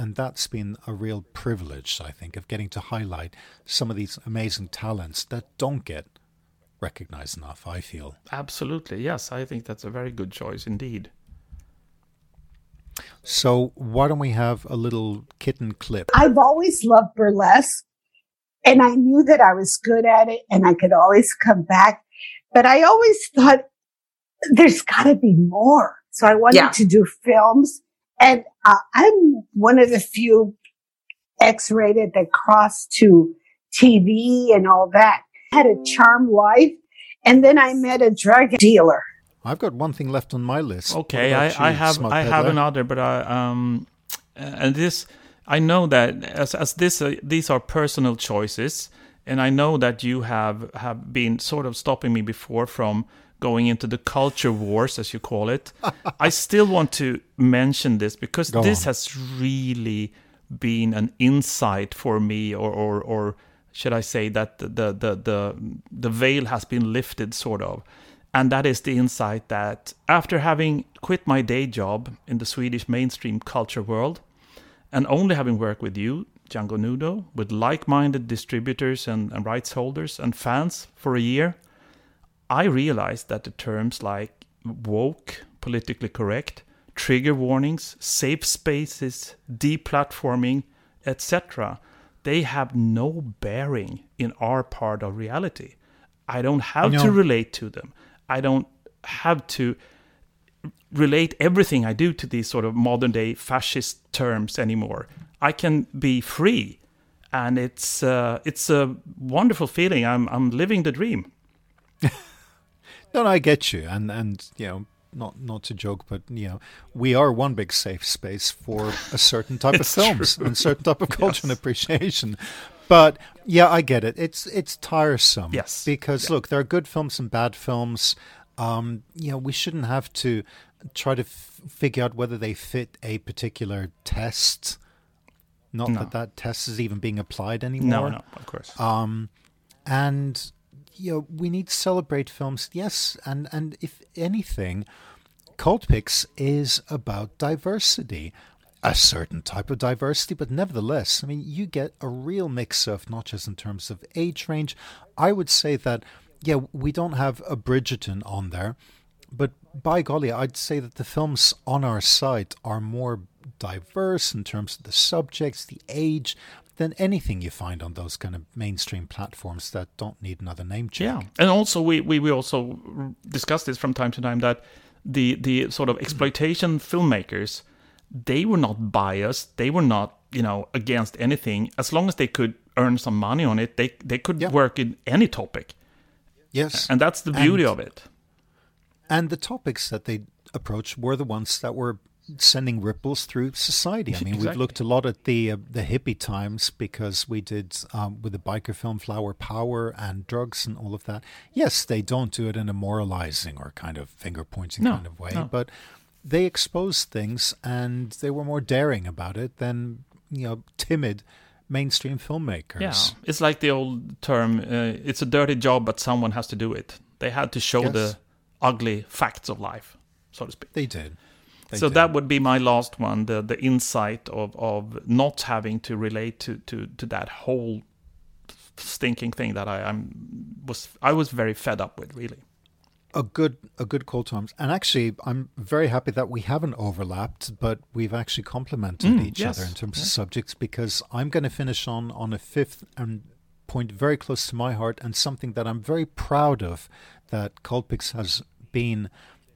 and that's been a real privilege, I think, of getting to highlight some of these amazing talents that don't get recognized enough. I feel. Absolutely, yes. I think that's a very good choice indeed. So why don't we have a little kitten clip? I've always loved burlesque and I knew that I was good at it and I could always come back. But I always thought there's got to be more. So I wanted Yeah. to do films and uh, I'm one of the few X-rated that crossed to TV and all that. I had a charmed life and then I met a drug dealer. I've got one thing left on my list. Okay, I, about I have Smug I have another, but I um, uh, and this I know that as as this uh, these are personal choices, and I know that you have have been sort of stopping me before from going into the culture wars, as you call it. I still want to mention this because Go this on. has really been an insight for me, or or or should I say that the the the the, the veil has been lifted, sort of. And that is the insight that after having quit my day job in the Swedish mainstream culture world And only having worked with you, Django Nudo, with like minded distributors and, and rights holders and fans for a year, I realized that the terms like woke, politically correct, trigger warnings, safe spaces, deplatforming, etc., they have no bearing in our part of reality. I don't have No. to relate to them. I don't have to relate everything I do to these sort of modern day fascist terms anymore. I can be free, and it's uh, it's a wonderful feeling. I'm I'm living the dream. No, no, I get you, and and you know, not not to joke, but you know, we are one big safe space for a certain type of films true. and certain type of culture and appreciation. But yeah, I get it. It's it's tiresome. Yes. because look, there are good films and bad films. Um, you know, we shouldn't have to try to f- figure out whether they fit a particular test. Not No. that that test is even being applied anymore. No, anymore. no, of course. Um, and you know, we need to celebrate films, yes, and and if anything, Cultpix is about diversity, a certain type of diversity, but nevertheless, I mean, you get a real mix of not just in terms of age range. I would say that, yeah, we don't have a Bridgerton on there, but by golly, I'd say that the films on our site are more diverse in terms of the subjects, the age, than anything you find on those kind of mainstream platforms that don't need another name check. Yeah, and also we, we, we also discuss this from time to time that the the sort of exploitation filmmakers they were not biased, they were not you know against anything as long as they could earn some money on it. They they could work in any topic. Yes, and that's the beauty And- of it. And the topics that they approached were the ones that were sending ripples through society. I mean, we've looked a lot at the uh, the hippie times because we did um, with the biker film Flower Power and drugs and all of that. Yes, they don't do it in a moralizing or kind of finger pointing No, kind of way, no. but they exposed things and they were more daring about it than you know timid mainstream filmmakers. Yeah, it's like the old term: uh, "It's a dirty job, but someone has to do it." They had to show Yes. the ugly facts of life, so to speak. They did. So did. that would be my last one: the the insight of of not having to relate to to to that whole stinking thing that I I'm was I was very fed up with, really. a good a good call Tom's and actually I'm very happy that we haven't overlapped but we've actually complemented Mm, each yes, other in terms of subjects because I'm going to finish on on a fifth and point very close to my heart and something that I'm very proud of that Cultpix has been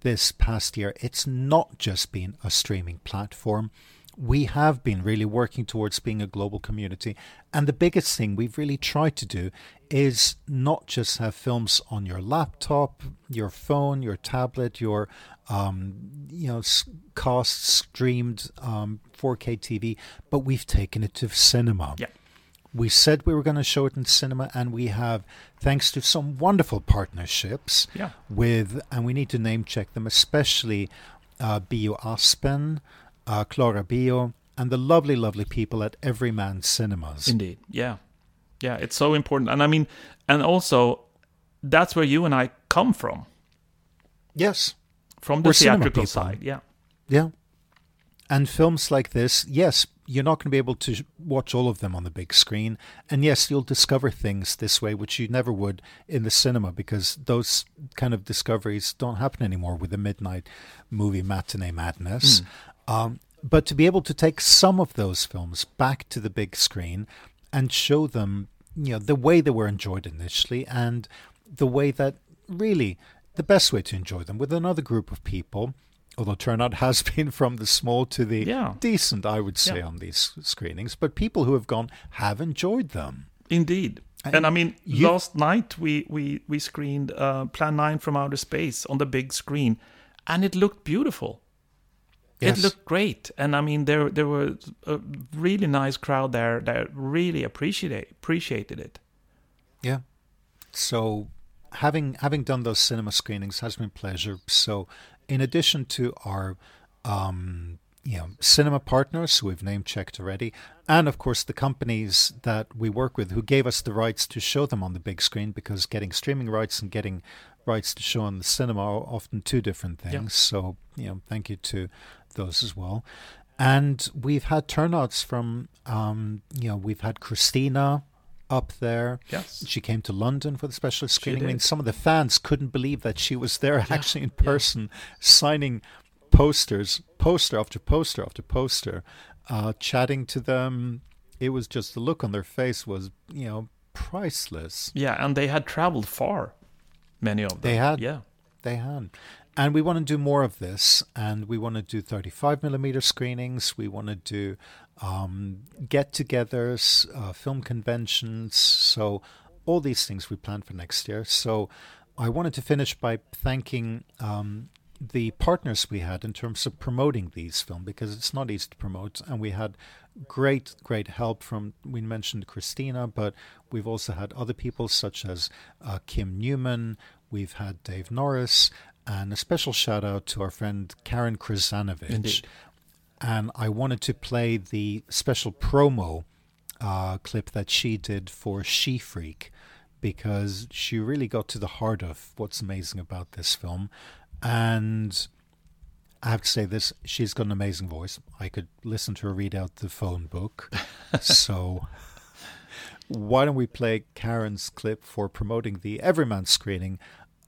this past year it's not just been a streaming platform we have been really working towards being a global community. And the biggest thing we've really tried to do is not just have films on your laptop, your phone, your tablet, your um, you know cast streamed um, 4K TV, but we've taken it to cinema. Yeah. We said we were going to show it in cinema, and we have, thanks to some wonderful partnerships Yeah. with, and we need to name check them, especially uh, Bio Aspen, uh, Clara Bio, and the lovely, lovely people at Everyman Cinemas. Indeed, yeah, yeah, it's so important, and I mean, and also that's where you and I come from, Yes. from the We're theatrical side. Yeah, Yeah. And films like this, yes, you're not going to be able to watch all of them on the big screen. And yes, you'll discover things this way, which you never would in the cinema because those kind of discoveries don't happen anymore with the midnight movie matinee madness. Um, but to be able to take some of those films back to the big screen and show them, you know, the way they were enjoyed initially and the way that really the best way to enjoy them with another group of people although turnout has been from the small to the Yeah. decent, I would say, Yeah. on these screenings. But people who have gone have enjoyed them. indeed. And And, I mean, you- last night we we we screened uh, Plan Nine from Outer Space on the big screen, and it looked beautiful. Yes. It looked great, and I mean, there there was a really nice crowd there that really appreciated appreciated it. Yeah. So having having done those cinema screenings has been a pleasure. So in addition to our um you know cinema partners who we've name checked already, and of course the companies that we work with who gave us the rights to show them on the big screen because getting streaming rights and getting rights to show on the cinema are often two different things. Yeah. So, you know, thank you to those as well. And we've had turnouts from, um, you know, we've had Christina up there. Yes. She came to London for the special screening. I mean, some of the fans couldn't believe that she was there actually in person signing posters, poster after poster after poster, uh, chatting to them. It was just the look on their face was, you know, priceless. Yeah, and they had traveled far, many of them. They had. Yeah. They had. And we want to do more of this, and we want to do 35 millimeter screenings. We want to do um, get togethers, uh, film conventions. So, all these things we plan for next year. So, I wanted to finish by thanking um, the partners we had in terms of promoting these films because it's not easy to promote. And we had great, great help from, we mentioned Christina, but we've also had other people such as uh, Kim Newman, we've had Dave Norris, and a special shout out to our friend Karen Krizanovich. And I wanted to play the special promo uh, clip that she did for She Freak because she really got to the heart of what's amazing about this film. And I have to say this, she's got an amazing voice. I could listen to her read out the phone book. so why don't we play Karen's clip for promoting the Everyman screening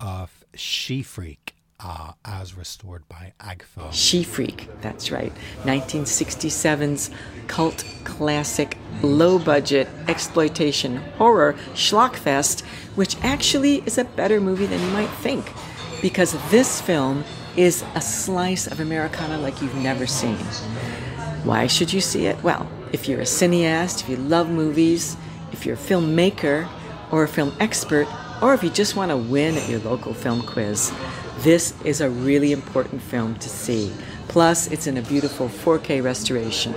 of She Freak uh, as restored by Agfa. She Freak, that's right. 1967's cult classic, low budget exploitation horror schlockfest, which actually is a better movie than you might think because this film is a slice of Americana like you've never seen. Why should you see it? Well, if you're a cineast, if you love movies, if you're a filmmaker or a film expert, or if you just want to win at your local film quiz, this is a really important film to see. Plus, it's in a beautiful 4K restoration.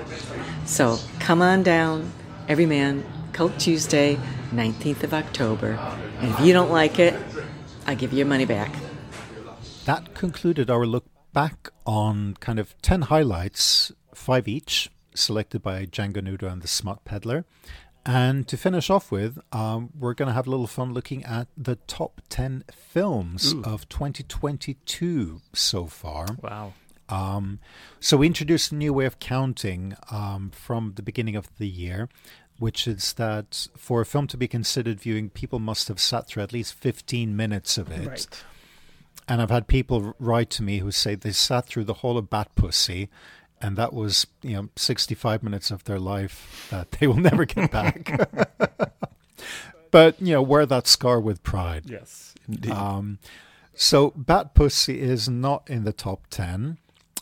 So come on down, Everyman, Cult Tuesday, 19th of October. And if you don't like it, I'll give you your money back. That concluded our look back on kind of 10 highlights, five each, selected by Django Nudo and the Smut Peddler. And to finish off with, um, we're going to have a little fun looking at the top 10 films Ooh. of 2022 so far. Wow. Um, so we introduced a new way of counting um, from the beginning of the year, which is that for a film to be considered viewing, people must have sat through at least 15 minutes of it. Right. And I've had people write to me who say they sat through the whole of Bat Pussy, and that was you know 65 minutes of their life that they will never get back. but you know, wear that scar with pride. Yes, indeed. Um, so Bat Pussy is not in the top 10.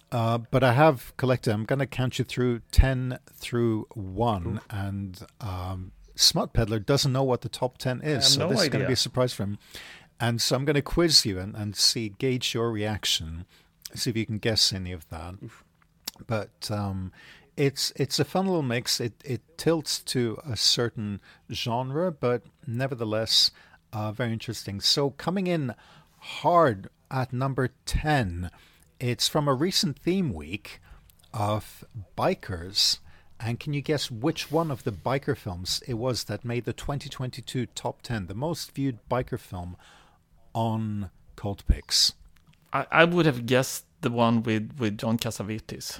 Uh, but I have collected. I'm going to count you through ten through one, and um, Smut Peddler doesn't know what the top ten I have is, so no this is going to be a surprise for him. And so I'm going to quiz you and, and see gauge your reaction, see if you can guess any of that. But um, it's it's a fun little mix. It it tilts to a certain genre, but nevertheless uh, very interesting. So coming in hard at number ten, it's from a recent theme week of bikers. And can you guess which one of the biker films it was that made the 2022 top 10, the most viewed biker film on Cultpix? I, I would have guessed the one with, with John Cassavetes.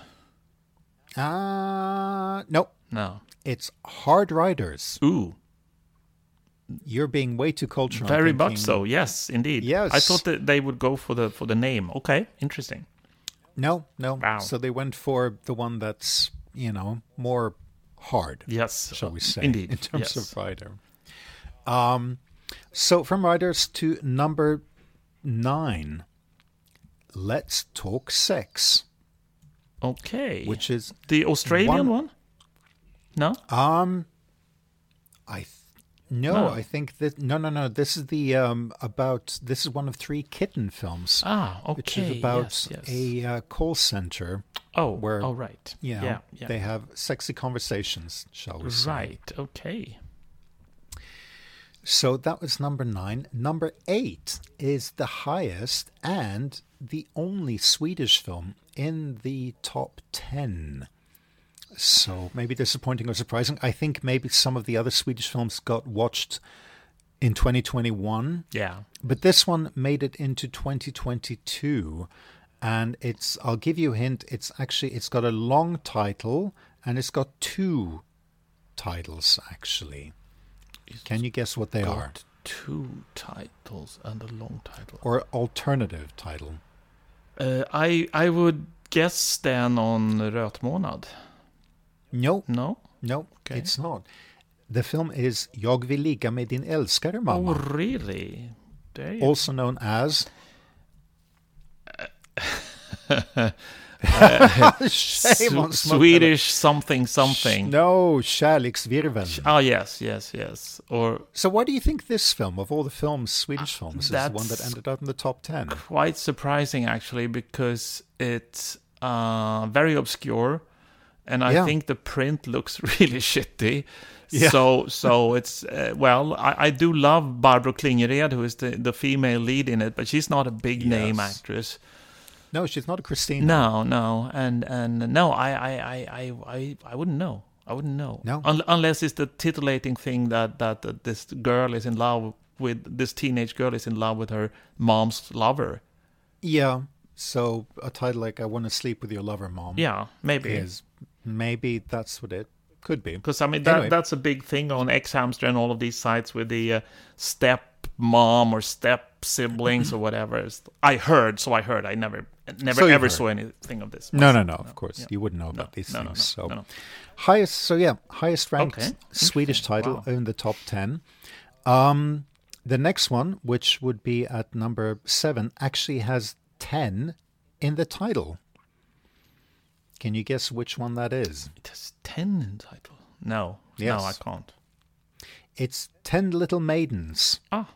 Uh, nope. No. It's Hard Riders. Ooh. You're being way too cultural. Very thinking- much so. Yes, indeed. Yes. I thought that they would go for the for the name. Okay, interesting. No, no. Wow. So they went for the one that's, you know, more hard. Yes, Shall we say. indeed, In terms yes. of rider. Um, so from riders to number nine. Let's talk sex. Okay. Which is the Australian one- one? No. Um, I th- no, No. I think that no, no, no. This is the um about this is one of three kitten films. Ah, Which is okay, about yes, yes. a uh, call center. Oh, where oh, right. You know, Yeah, yeah. they have sexy conversations, shall we say? Right. Okay. So that was number nine. Number eight is the highest and the only Swedish film in the top 10. So maybe disappointing or surprising. I think maybe some of the other Swedish films got watched in 2021. Yeah. But this one made it into 2022. and it's I'll give you a hint. It's actually it's got a long title and it's got two titles actually. Can you guess what they are? Two titles and a long title. Or alternative title. Uh, I I would guess then on Röt månad. No. No? No, it's not. The film is Jag vill ligga med din älskare mamma. Oh, really? Also known as Shame on Swedish something something. No, Kärleksvirveln. Ah, oh, yes, yes, yes. Or So why do you think this film, of all the films, Swedish films, is the one that ended up in the top ten? quite surprising actually because it's uh, very obscure, and I Yeah. think the print looks really shitty. Yeah. So so it's uh, well, I, I do love Barbara Klingered, who is the the female lead in it, but she's not a big name actress. No, she's not a Christina. No, no, and and no, I I I I I, wouldn't know. I wouldn't know. No. Un- unless it's the titillating thing that, that that this girl is in love with. This teenage girl is in love with her mom's lover. Yeah. So a title like "I Want to Sleep with Your Lover, Mom." Yeah, maybe. is maybe that's what it could be. Because I mean that Anyway. that's a big thing on xHamster and all of these sites with the uh, step mom or step siblings or whatever. I heard, so I heard. I never never So ever heard. saw anything of this. No, no, myself. no. Of course, Yeah. you wouldn't know No, about these no, no, things. no, so no, no. highest. So yeah, highest ranked Okay, Swedish title Wow. in the top ten. Um, the next one, which would be at number seven, actually has ten in the title. Can you guess which one that is? It has ten in title. No, Yes. no, I can't. It's Ten Little Maidens. Ah,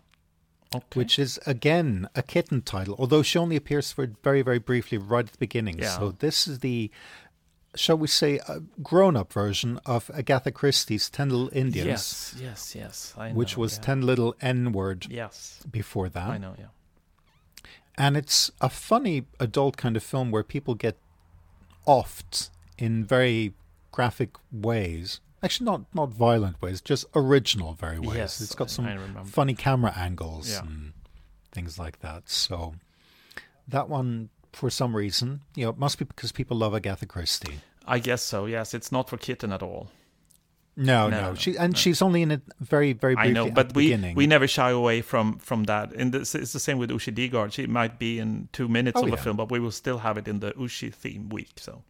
okay. Which is again a kitten title, although she only appears for very, very briefly right at the beginning. Yeah. So this is the, shall we say, grown-up version of Agatha Christie's Ten Little Indians, Yes, yes, yes. I which know, was yeah. Ten Little N-word Yes, before that. I know. Yeah. And it's a funny adult kind of film where people get offed in very graphic ways. Actually, not not violent ways, just original very ways. Yes, it's got some funny camera angles Yeah. and things like that. So that one, for some reason, you know, it must be because people love Agatha Christie. I guess so. Yes, it's not for kitten at all. No, No, no, no, she and she's only in it very, very briefly I know, but we beginning. we never shy away from from that. And this, it's the same with Uschi Digart. She might be in two minutes Oh, of a film, but we will still have it in the Uschi theme week. So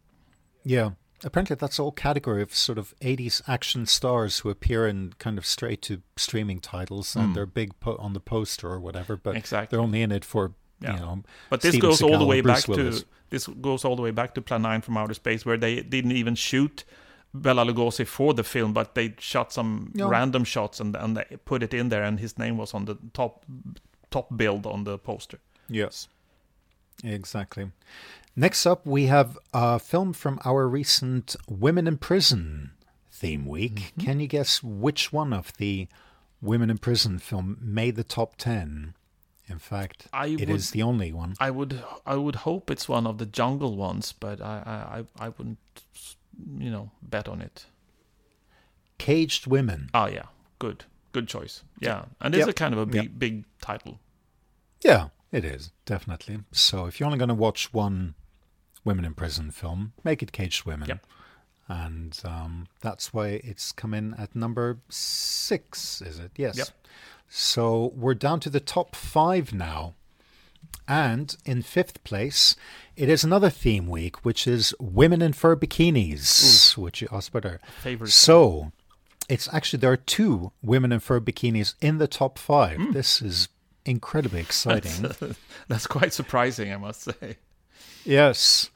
Yeah. Apparently, that's all category of sort of 80s action stars who appear in kind of straight to streaming titles and Mm. they're big po- on the poster or whatever, but Exactly. they're only in it for, Yeah. you know. But this Steven goes all the way back Willis. to this goes all the way back to Plan Nine from Outer Space, where they didn't even shoot Bela Lugosi for the film, but they shot some random shots and and they put it in there, and his name was on the top top build on the poster. Yes. Exactly. Next up, we have a film from our recent Women in Prison theme week. Mm-hmm. Can you guess which one of the Women in Prison film made the top 10? In fact, I it would- is the only one. I would I would hope it's one of the jungle ones, but I I I, wouldn't you know bet on it. Caged Women. Oh yeah, good good choice. Yeah, and it's Yep. a kind of a big Yep. big title. Yeah, it is, definitely. So if you're only going to watch one Women in Prison film, make it Caged Women. Yep. And um, that's why it's come in at number six, is it? Yes. Yep. So we're down to the top five now. And in fifth place, it is another theme week, which is Women in Fur Bikinis, which you asked better. Favorite. So it's actually, there are two Women in Fur Bikinis in the top five. Hmm. This is incredibly exciting. That's, that's quite surprising, I must say. Yes.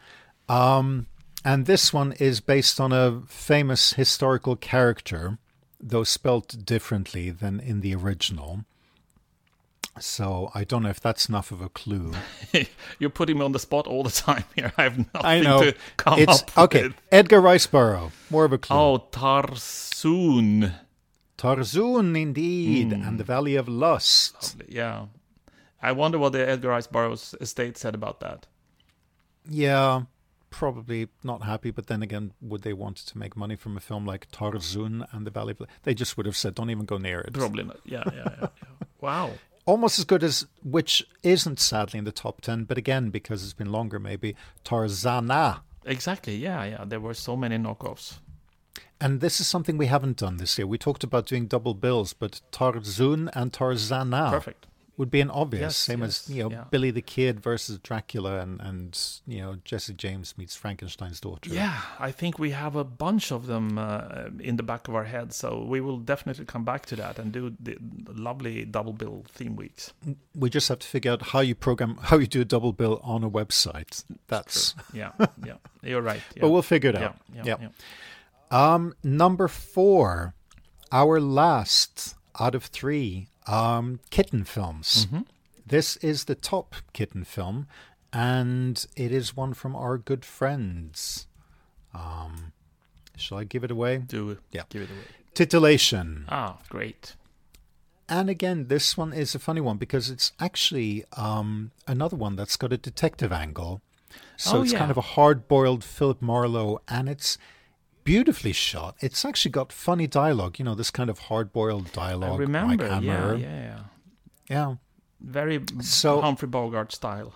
Um, and this one is based on a famous historical character, though spelt differently than in the original. So I don't know if that's enough of a clue. You're putting me on the spot all the time here. I have nothing I know. to come it's up okay. with. Okay, Edgar Rice Burrow. More of a clue. Oh, Tarsoon. Tarzoon, indeed, Hmm. and the Valley of Lust. Yeah. I wonder what the Edgar Rice Burroughs estate said about that. Yeah, probably not happy. But then again, would they want to make money from a film like Tarzoon and the Valley of They just would have said, "Don't even go near it." Probably not. Yeah, yeah, yeah. yeah. Wow. almost as good as which isn't sadly in the top ten, but again because it's been longer, maybe Tarzana. Exactly. Yeah, yeah. There were so many knockoffs. And this is something we haven't done this year. We talked about doing double bills, but Tarzoon and Tarzana Perfect. Would be an obvious, Yes, same yes, as you know yeah. Billy the Kid versus Dracula, and and you know Jesse James meets Frankenstein's daughter. Yeah, I think we have a bunch of them uh, in the back of our heads, so we will definitely come back to that and do the lovely double bill theme weeks. We just have to figure out how you program, how you do a double bill on a website. That's Yeah, yeah, you're right. but we'll figure it Yeah, out. yeah, Yep. yeah. Um, number four, our last out of three, um, kitten films. Mhm. This is the top kitten film, and it is one from our good friends. Um, shall I give it away? Do it. Yeah. Give it away. Titillation. Ah, great. And again, this one is a funny one because it's actually um, another one that's got a detective angle. So Oh, it's yeah. kind of a hard boiled Philip Marlowe, and it's beautifully shot. It's actually got funny dialogue, you know, this kind of hard boiled dialogue. I remember. Yeah, yeah. Yeah, Very So- Humphrey Bogart style.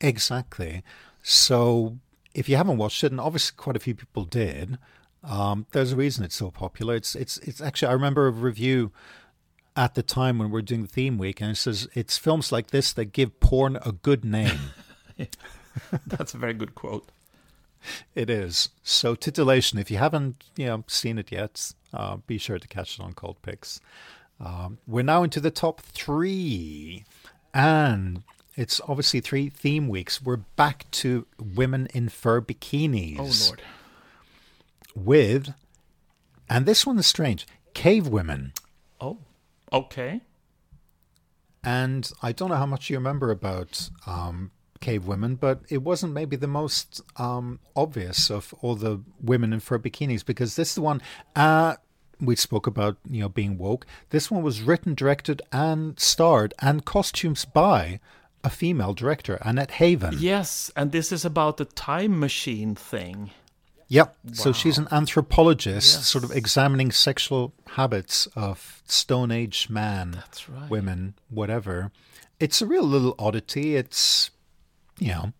exactly. So if you haven't watched it, and obviously quite a few people did, um, there's a reason it's so popular. It's it's it's actually I remember a review at the time when we are doing the theme week, and it says it's films like this that give porn a good name. That's a very good quote. It is. So titillation. If you haven't, you know, seen it yet, uh, be sure to catch it on Cultpix. Um, we're now into the top three, and it's obviously three theme weeks. We're back to women in fur bikinis. Oh Lord. With, and this one is strange, cave women. Oh, okay. And I don't know how much you remember about um, cave women, but it wasn't maybe the most um, obvious of all the women in fur bikinis because this is the one uh, we spoke about, you know, being woke. This one was written, directed, and starred and costumes by a female director, Annette Haven. Yes, and this is about the time machine thing. Yep. So she's an anthropologist, Yes. sort of examining sexual habits of Stone Age man, That's right. women, whatever. It's a real little oddity. It's, you know,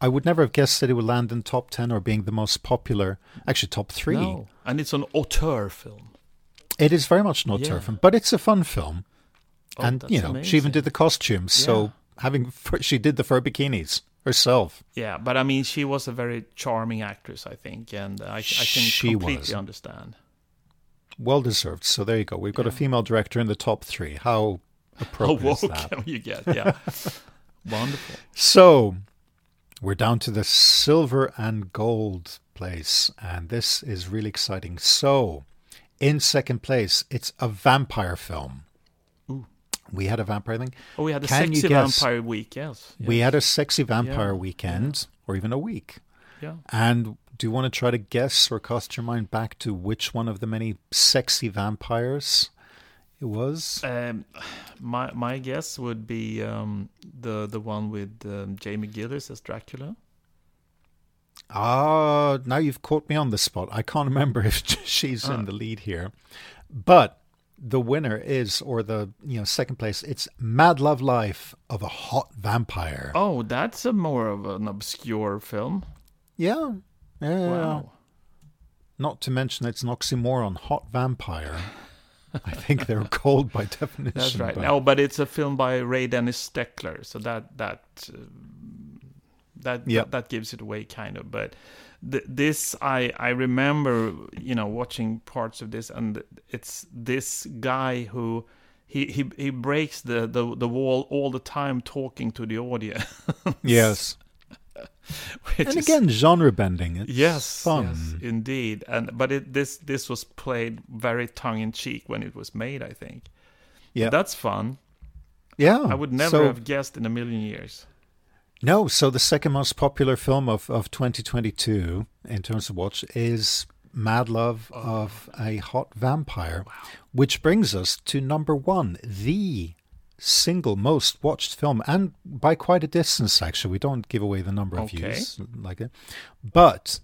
I would never have guessed that it would land in top 10 or being the most popular, actually, top three. No, and it's an auteur film. It is very much not Yeah. film, but it's a fun film. Oh, and, you know, she even did the costumes. Yeah. So having, she did the fur bikinis herself. Yeah, but I mean, she was a very charming actress, I think, and I, I can She completely was. understand. Well deserved. So there you go. We've got a female director in the top three. How How appropriate is woke that? you get, yeah. Wonderful. So we're down to the silver and gold place, and this is really exciting. So, in second place, it's a vampire film. Ooh. We had a vampire thing. Oh, we had a Can sexy vampire week, yes. We had a sexy vampire Yeah, weekend, or even a week. Yeah. And do you want to try to guess or cast your mind back to which one of the many sexy vampires it was? Um, my my guess would be um, the the one with um, Jamie Gillis as Dracula. Ah, now you've caught me on the spot. I can't remember if she's Ah. in the lead here. But the winner is, or the you know second place, it's Mad Love Life of a Hot Vampire. Oh, that's a more of an obscure film. Yeah, yeah. Wow. Not to mention it's an oxymoron, hot vampire. I think they're cold by definition. That's right. but- No, but it's a film by Ray Dennis Steckler, so that that um, that Yep. that, that gives it away, kind of. But th- this, I I remember, you know, watching parts of this, and it's this guy who. He, he he breaks the, the, the wall all the time talking to the audience. Yes. Which and is- again, genre bending. It's yes, fun. yes, indeed. And but it this this was played very tongue in cheek when it was made. I think. Yeah. that's fun. Yeah. I would never so- have guessed in a million years. No, so the second most popular film of, of 2022 in terms of watch is Mad Love oh. of a Hot Vampire, which brings us to number one, the single most watched film, and by quite a distance, actually. We don't give away the number of Okay. views like it. But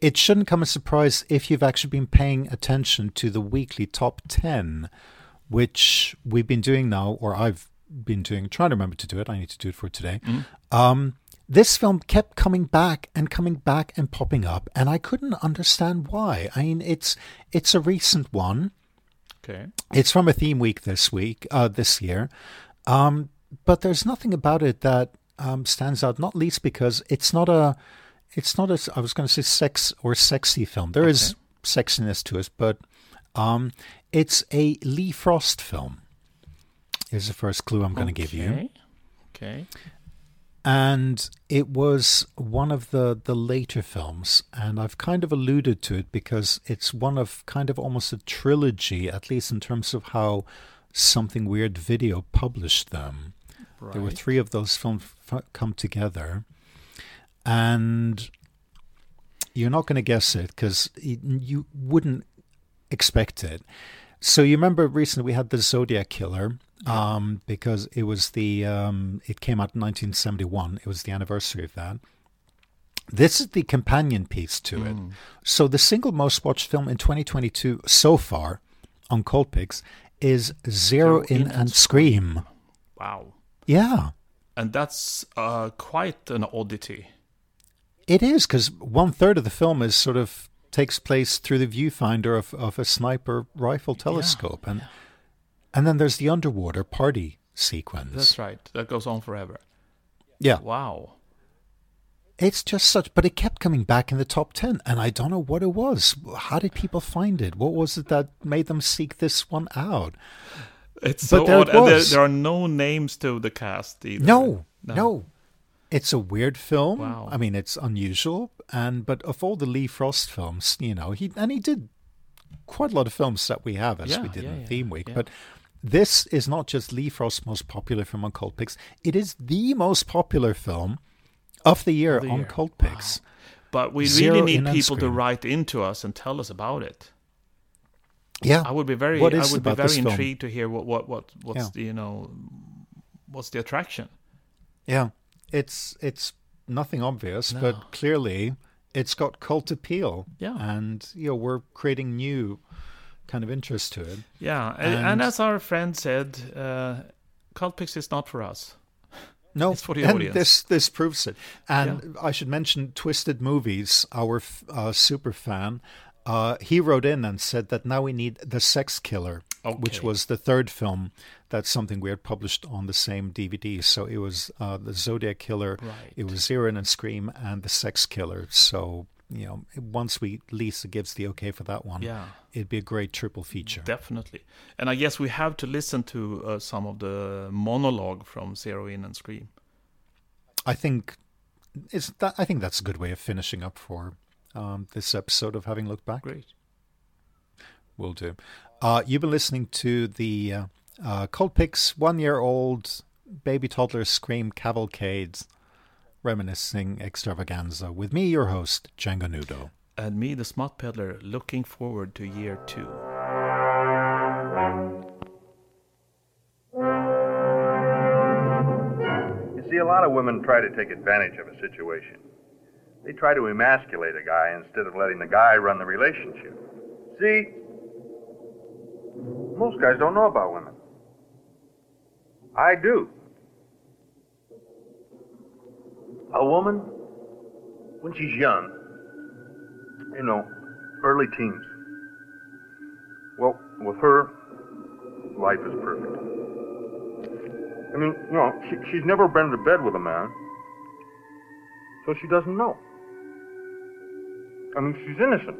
it shouldn't come as a surprise if you've actually been paying attention to the weekly top 10, which we've been doing now, or I've been doing, trying to remember to do it. I need to do it for today. Mm. Um, this film kept coming back and coming back and popping up, and I couldn't understand why. I mean, it's it's a recent one. Okay. It's from a theme week this week, uh, this year, um, but there's nothing about it that um, stands out. Not least because it's not a, it's not a. I was going to say sex or sexy film. There is sexiness to it, but um, it's a Lee Frost film. Is the first clue I'm going to give you Okay. And it was one of the the later films and i've kind of alluded to it because it's one of kind of almost a trilogy at least in terms of how something weird video published them. There were three of those films f- come together. And you're not going to guess it because you wouldn't expect it. So you remember recently we had the Zodiac Killer um, because it was the um, it came out in 1971. It was the anniversary of that. This is the companion piece to it. So the single most watched film in 2022 so far on Cultpix is Zero In and Scream. Wow. Yeah, And that's uh, quite an oddity. it is because one third of the film is sort of takes place through the viewfinder of, of a sniper rifle telescope, and and then there's the underwater party sequence. That's right. That goes on forever. Yeah. Wow. It's just such, but it kept coming back in the top 10, and I don't know what it was. How did people find it? What was it that made them seek this one out? It's But so there odd. it And there, there are no names to the cast either. No, no, It's a weird film. Wow. I mean, it's unusual, and but of all the Lee Frost films, you know, he and he did quite a lot of films that we have, as Yeah, we did yeah, in yeah, Theme Week. But this is not just Lee Frost's most popular film on Cultpix; it is the most popular film of the year the on year. Cultpix. But we Zero really need people to write into us and tell us about it. Yeah, I would be very, I would be very film? intrigued to hear what, what, what, what's Yeah. the, you know, what's the attraction? Yeah, it's it's nothing obvious, No. but clearly it's got cult appeal. Yeah. and you know we're creating new kind of interest to it. Yeah, and, and as our friend said, uh, Cultpix is not for us. No, It's for the and audience. this this proves it. And I should mention Twisted Movies, our uh, super fan. Uh, he wrote in and said that now we need the Sex Killer, which was the third film that's something we had published on the same DVD. So it was uh, the Zodiac Killer, Right. it was Zero and Scream, and the Sex Killer. So you know, once we Lisa gives the okay for that one, Yeah. it'd be a great triple feature. Definitely. And I guess we have to listen to uh, some of the monologue from Zero In and Scream. I think it's that. I think that's a good way of finishing up for um, this episode of having looked back. Great. Will do. Uh, you've been listening to the uh, uh, Cultpix one year old baby toddler scream cavalcade reminiscing extravaganza with me, your host, Django Nudo. And me, the Smut Peddler, looking forward to year two. You see, a lot of women try to take advantage of a situation. They try to emasculate a guy instead of letting the guy run the relationship. See, most guys don't know about women. I do. A woman, when she's young, you know, early teens, well, with her, life is perfect. I mean, you know, she, she's never been to bed with a man, so she doesn't know. I mean, she's innocent.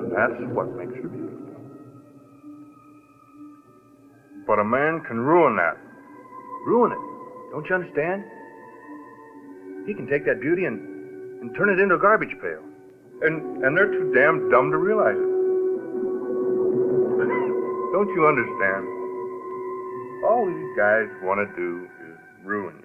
And that's what makes her beautiful. But a man can ruin that. Ruin it. Don't you understand? He can take that beauty and, and turn it into a garbage pail. And, and they're too damn dumb to realize it. Don't you understand? All these guys want to do is ruin.